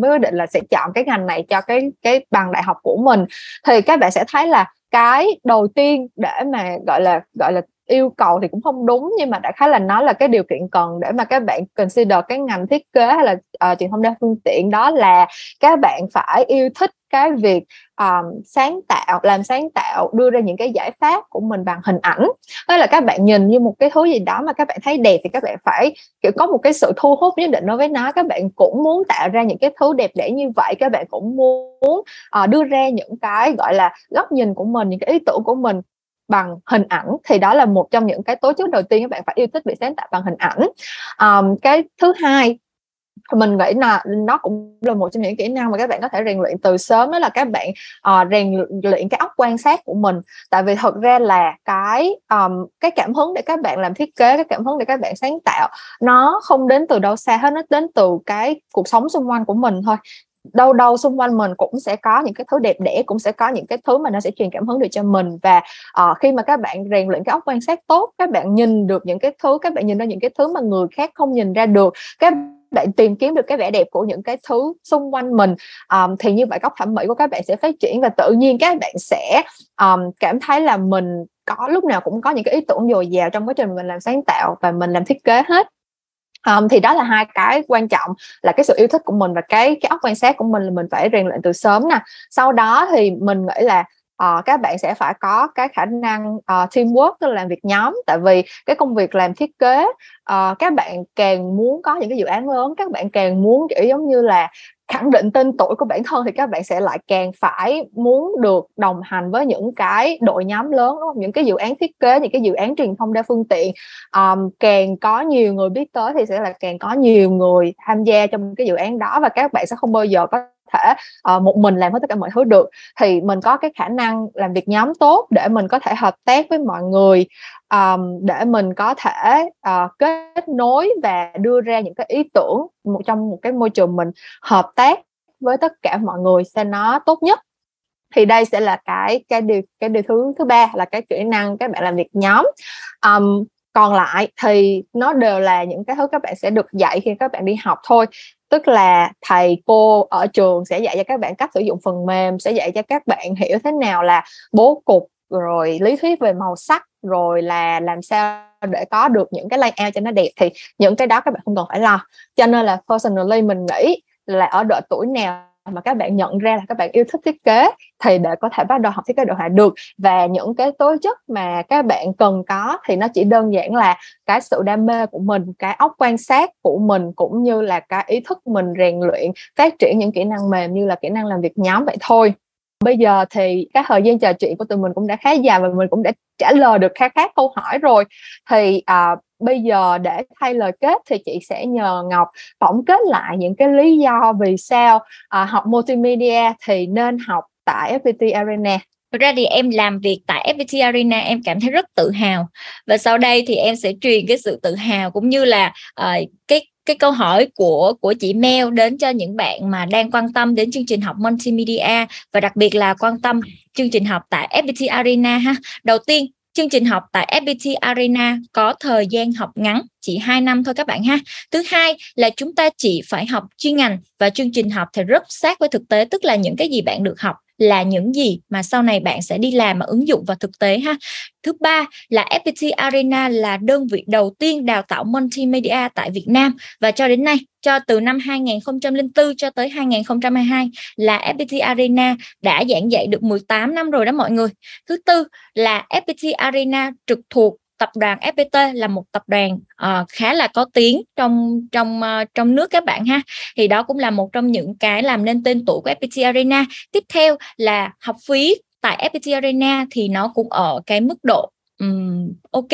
mới quyết định là sẽ chọn cái ngành này cho cái cái bằng đại học của mình, thì các bạn sẽ thấy là cái đầu tiên để mà gọi là gọi là yêu cầu thì cũng không đúng nhưng mà đại khái là nó là cái điều kiện cần để mà các bạn consider cái ngành thiết kế hay là uh, truyền thông đa phương tiện đó là các bạn phải yêu thích cái việc um, sáng tạo làm sáng tạo đưa ra những cái giải pháp của mình bằng hình ảnh. Hay là các bạn nhìn như một cái thứ gì đó mà các bạn thấy đẹp thì các bạn phải kiểu có một cái sự thu hút nhất định đối với nó. Các bạn cũng muốn tạo ra những cái thứ đẹp đẽ như vậy các bạn cũng muốn uh, đưa ra những cái gọi là góc nhìn của mình những cái ý tưởng của mình bằng hình ảnh thì đó là một trong những cái tố chất đầu tiên các bạn phải yêu thích việc sáng tạo bằng hình ảnh. Um, cái thứ hai mình nghĩ là nó cũng là một trong những kỹ năng mà các bạn có thể rèn luyện từ sớm đó là các bạn uh, rèn luyện cái óc quan sát của mình. Tại vì thật ra là cái um, cái cảm hứng để các bạn làm thiết kế cái cảm hứng để các bạn sáng tạo nó không đến từ đâu xa hết nó đến từ cái cuộc sống xung quanh của mình thôi đâu đâu xung quanh mình cũng sẽ có những cái thứ đẹp đẽ cũng sẽ có những cái thứ mà nó sẽ truyền cảm hứng được cho mình. Và uh, khi mà các bạn rèn luyện cái óc quan sát tốt các bạn nhìn được những cái thứ các bạn nhìn ra những cái thứ mà người khác không nhìn ra được các bạn tìm kiếm được cái vẻ đẹp của những cái thứ xung quanh mình um, thì như vậy góc thẩm mỹ của các bạn sẽ phát triển và tự nhiên các bạn sẽ um, cảm thấy là mình có lúc nào cũng có những cái ý tưởng dồi dào trong quá trình mình làm sáng tạo và mình làm thiết kế hết um, thì đó là hai cái quan trọng là cái sự yêu thích của mình và cái cái óc quan sát của mình là mình phải rèn luyện từ sớm nè. Sau đó thì mình nghĩ là uh, các bạn sẽ phải có cái khả năng uh, teamwork tức là làm việc nhóm tại vì cái công việc làm thiết kế uh, các bạn càng muốn có những cái dự án lớn các bạn càng muốn kiểu giống như là khẳng định tên tuổi của bản thân thì các bạn sẽ lại càng phải muốn được đồng hành với những cái đội nhóm lớn đúng không? những cái dự án thiết kế những cái dự án truyền thông đa phương tiện um, càng có nhiều người biết tới thì sẽ là càng có nhiều người tham gia trong cái dự án đó và các bạn sẽ không bao giờ có thể uh, một mình làm hết tất cả mọi thứ được thì mình có cái khả năng làm việc nhóm tốt để mình có thể hợp tác với mọi người um, để mình có thể uh, kết nối và đưa ra những cái ý tưởng một trong một cái môi trường mình hợp tác với tất cả mọi người sẽ nó tốt nhất. Thì đây sẽ là cái cái điều cái điều thứ thứ ba là cái kỹ năng các bạn làm việc nhóm. Um, còn lại thì nó đều là những cái thứ các bạn sẽ được dạy khi các bạn đi học thôi tức là thầy cô ở trường sẽ dạy cho các bạn cách sử dụng phần mềm, sẽ dạy cho các bạn hiểu thế nào là bố cục, rồi lý thuyết về màu sắc, rồi là làm sao để có được những cái layout cho nó đẹp. Thì những cái đó các bạn không cần phải lo. Cho nên là personally mình nghĩ là ở độ tuổi nào mà các bạn nhận ra là các bạn yêu thích thiết kế thì để có thể bắt đầu học thiết kế đồ họa được. Và những cái tố chất mà các bạn cần có thì nó chỉ đơn giản là cái sự đam mê của mình cái óc quan sát của mình cũng như là cái ý thức mình rèn luyện phát triển những kỹ năng mềm như là kỹ năng làm việc nhóm vậy thôi. Bây giờ thì cái thời gian trò chuyện của tụi mình cũng đã khá dài và mình cũng đã trả lời được khá khá câu hỏi rồi. Thì uh, bây giờ để thay lời kết thì chị sẽ nhờ Ngọc tổng kết lại những cái lý do vì sao à, học multimedia thì nên học tại FPT Arena. Thực ra thì em làm việc tại FPT Arena em cảm thấy rất tự hào và sau đây thì em sẽ truyền cái sự tự hào cũng như là uh, cái cái câu hỏi của của chị Mel đến cho những bạn mà đang quan tâm đến chương trình học multimedia và đặc biệt là quan tâm chương trình học tại FPT Arena ha. Đầu tiên chương trình học tại FPT Arena có thời gian học ngắn, chỉ 2 năm thôi các bạn ha. Thứ hai là chúng ta chỉ phải học chuyên ngành và chương trình học thì rất sát với thực tế, tức là những cái gì bạn được học là những gì mà sau này bạn sẽ đi làm mà ứng dụng vào thực tế ha. Thứ ba là FPT Arena là đơn vị đầu tiên đào tạo multimedia tại Việt Nam và cho đến nay, cho từ năm 2004 cho tới 2022 là FPT Arena đã giảng dạy được 18 năm rồi đó mọi người. Thứ tư là FPT Arena trực thuộc tập đoàn FPT là một tập đoàn uh, khá là có tiếng trong trong uh, trong nước các bạn ha. Thì đó cũng là một trong những cái làm nên tên tuổi của FPT Arena. Tiếp theo là học phí tại FPT Arena thì nó cũng ở cái mức độ um, ok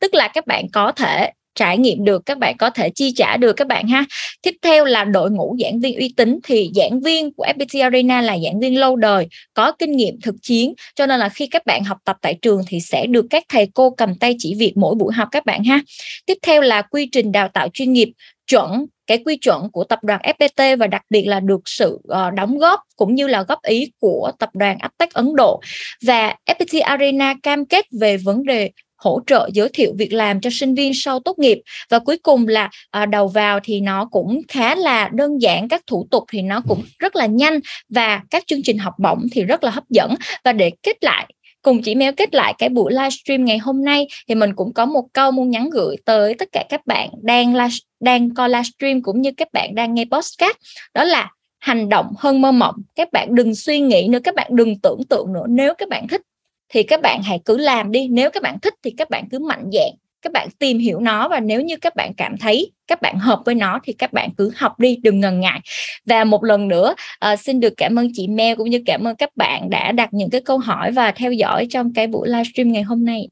tức là các bạn có thể trải nghiệm được các bạn có thể chi trả được các bạn ha. Tiếp theo là đội ngũ giảng viên uy tín. Thì giảng viên của FPT Arena là giảng viên lâu đời có kinh nghiệm thực chiến cho nên là khi các bạn học tập tại trường thì sẽ được các thầy cô cầm tay chỉ việc mỗi buổi học các bạn ha. Tiếp theo là quy trình đào tạo chuyên nghiệp chuẩn cái quy chuẩn của tập đoàn FPT và đặc biệt là được sự uh, đóng góp cũng như là góp ý của tập đoàn Aptech Ấn Độ. Và FPT Arena cam kết về vấn đề hỗ trợ giới thiệu việc làm cho sinh viên sau tốt nghiệp. Và cuối cùng là à, đầu vào thì nó cũng khá là đơn giản các thủ tục thì nó cũng rất là nhanh và các chương trình học bổng thì rất là hấp dẫn. Và để kết lại cùng chị Mel kết lại cái buổi livestream ngày hôm nay thì mình cũng có một câu muốn nhắn gửi tới tất cả các bạn đang live, đang coi livestream cũng như các bạn đang nghe podcast đó là hành động hơn mơ mộng. Các bạn đừng suy nghĩ nữa các bạn đừng tưởng tượng nữa. Nếu các bạn thích thì các bạn hãy cứ làm đi. Nếu các bạn thích thì các bạn cứ mạnh dạn các bạn tìm hiểu nó và nếu như các bạn cảm thấy các bạn hợp với nó thì các bạn cứ học đi đừng ngần ngại. Và một lần nữa uh, xin được cảm ơn chị Mel cũng như cảm ơn các bạn đã đặt những cái câu hỏi và theo dõi trong cái buổi livestream ngày hôm nay.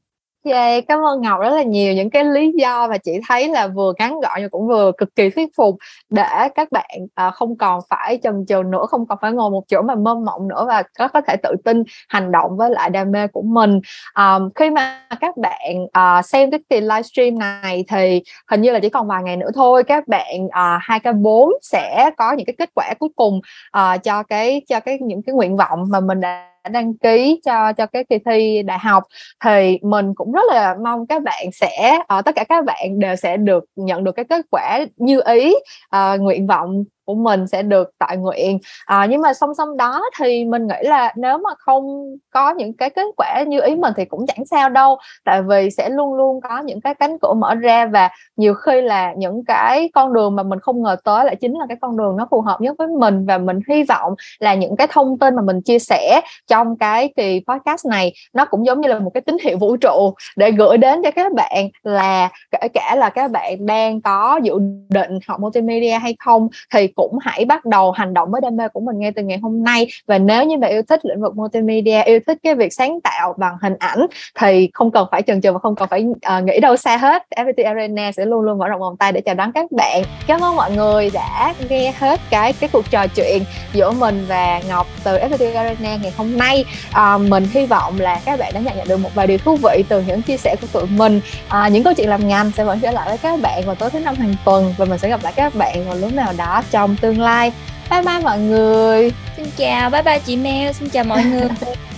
Yeah, cảm ơn Ngọc rất là nhiều những cái lý do và chị thấy là vừa ngắn gọn nhưng cũng vừa cực kỳ thuyết phục để các bạn à, không còn phải chần chừ nữa, không còn phải ngồi một chỗ mà mơ mộng nữa và có có thể tự tin hành động với lại đam mê của mình. À, khi mà các bạn à, xem cái kỳ livestream này thì hình như là chỉ còn vài ngày nữa thôi các bạn à, 2K4 sẽ có những cái kết quả cuối cùng à, cho cái cho cái những cái nguyện vọng mà mình đã đăng ký cho cho cái kỳ thi đại học thì mình cũng rất là mong các bạn sẽ uh, tất cả các bạn đều sẽ được nhận được cái kết quả như ý uh, nguyện vọng của mình sẽ được tại nguyện. À, nhưng mà song song đó thì mình nghĩ là nếu mà không có những cái kết quả như ý mình thì cũng chẳng sao đâu tại vì sẽ luôn luôn có những cái cánh cửa mở ra và nhiều khi là những cái con đường mà mình không ngờ tới lại chính là cái con đường nó phù hợp nhất với mình và mình hy vọng là những cái thông tin mà mình chia sẻ trong cái kỳ podcast này nó cũng giống như là một cái tín hiệu vũ trụ để gửi đến cho các bạn là kể cả là các bạn đang có dự định học multimedia hay không thì cũng hãy bắt đầu hành động với đam mê của mình ngay từ ngày hôm nay. Và nếu như bạn yêu thích lĩnh vực multimedia yêu thích cái việc sáng tạo bằng hình ảnh thì không cần phải chần chừ và không cần phải uh, nghĩ đâu xa hết. FPT Arena sẽ luôn luôn mở rộng vòng tay để chào đón các bạn. Cảm ơn mọi người đã nghe hết cái cái cuộc trò chuyện giữa mình và Ngọc từ FPT Arena ngày hôm nay. Uh, mình hy vọng là các bạn đã nhận nhận được một vài điều thú vị từ những chia sẻ của tụi mình. Uh, những câu chuyện làm ngành sẽ vẫn trở lại với các bạn vào tối thứ năm hàng tuần và mình sẽ gặp lại các bạn vào lúc nào đó trong trong tương lai. Bye bye mọi người. Xin chào. Bye bye chị Mel. Xin chào mọi người.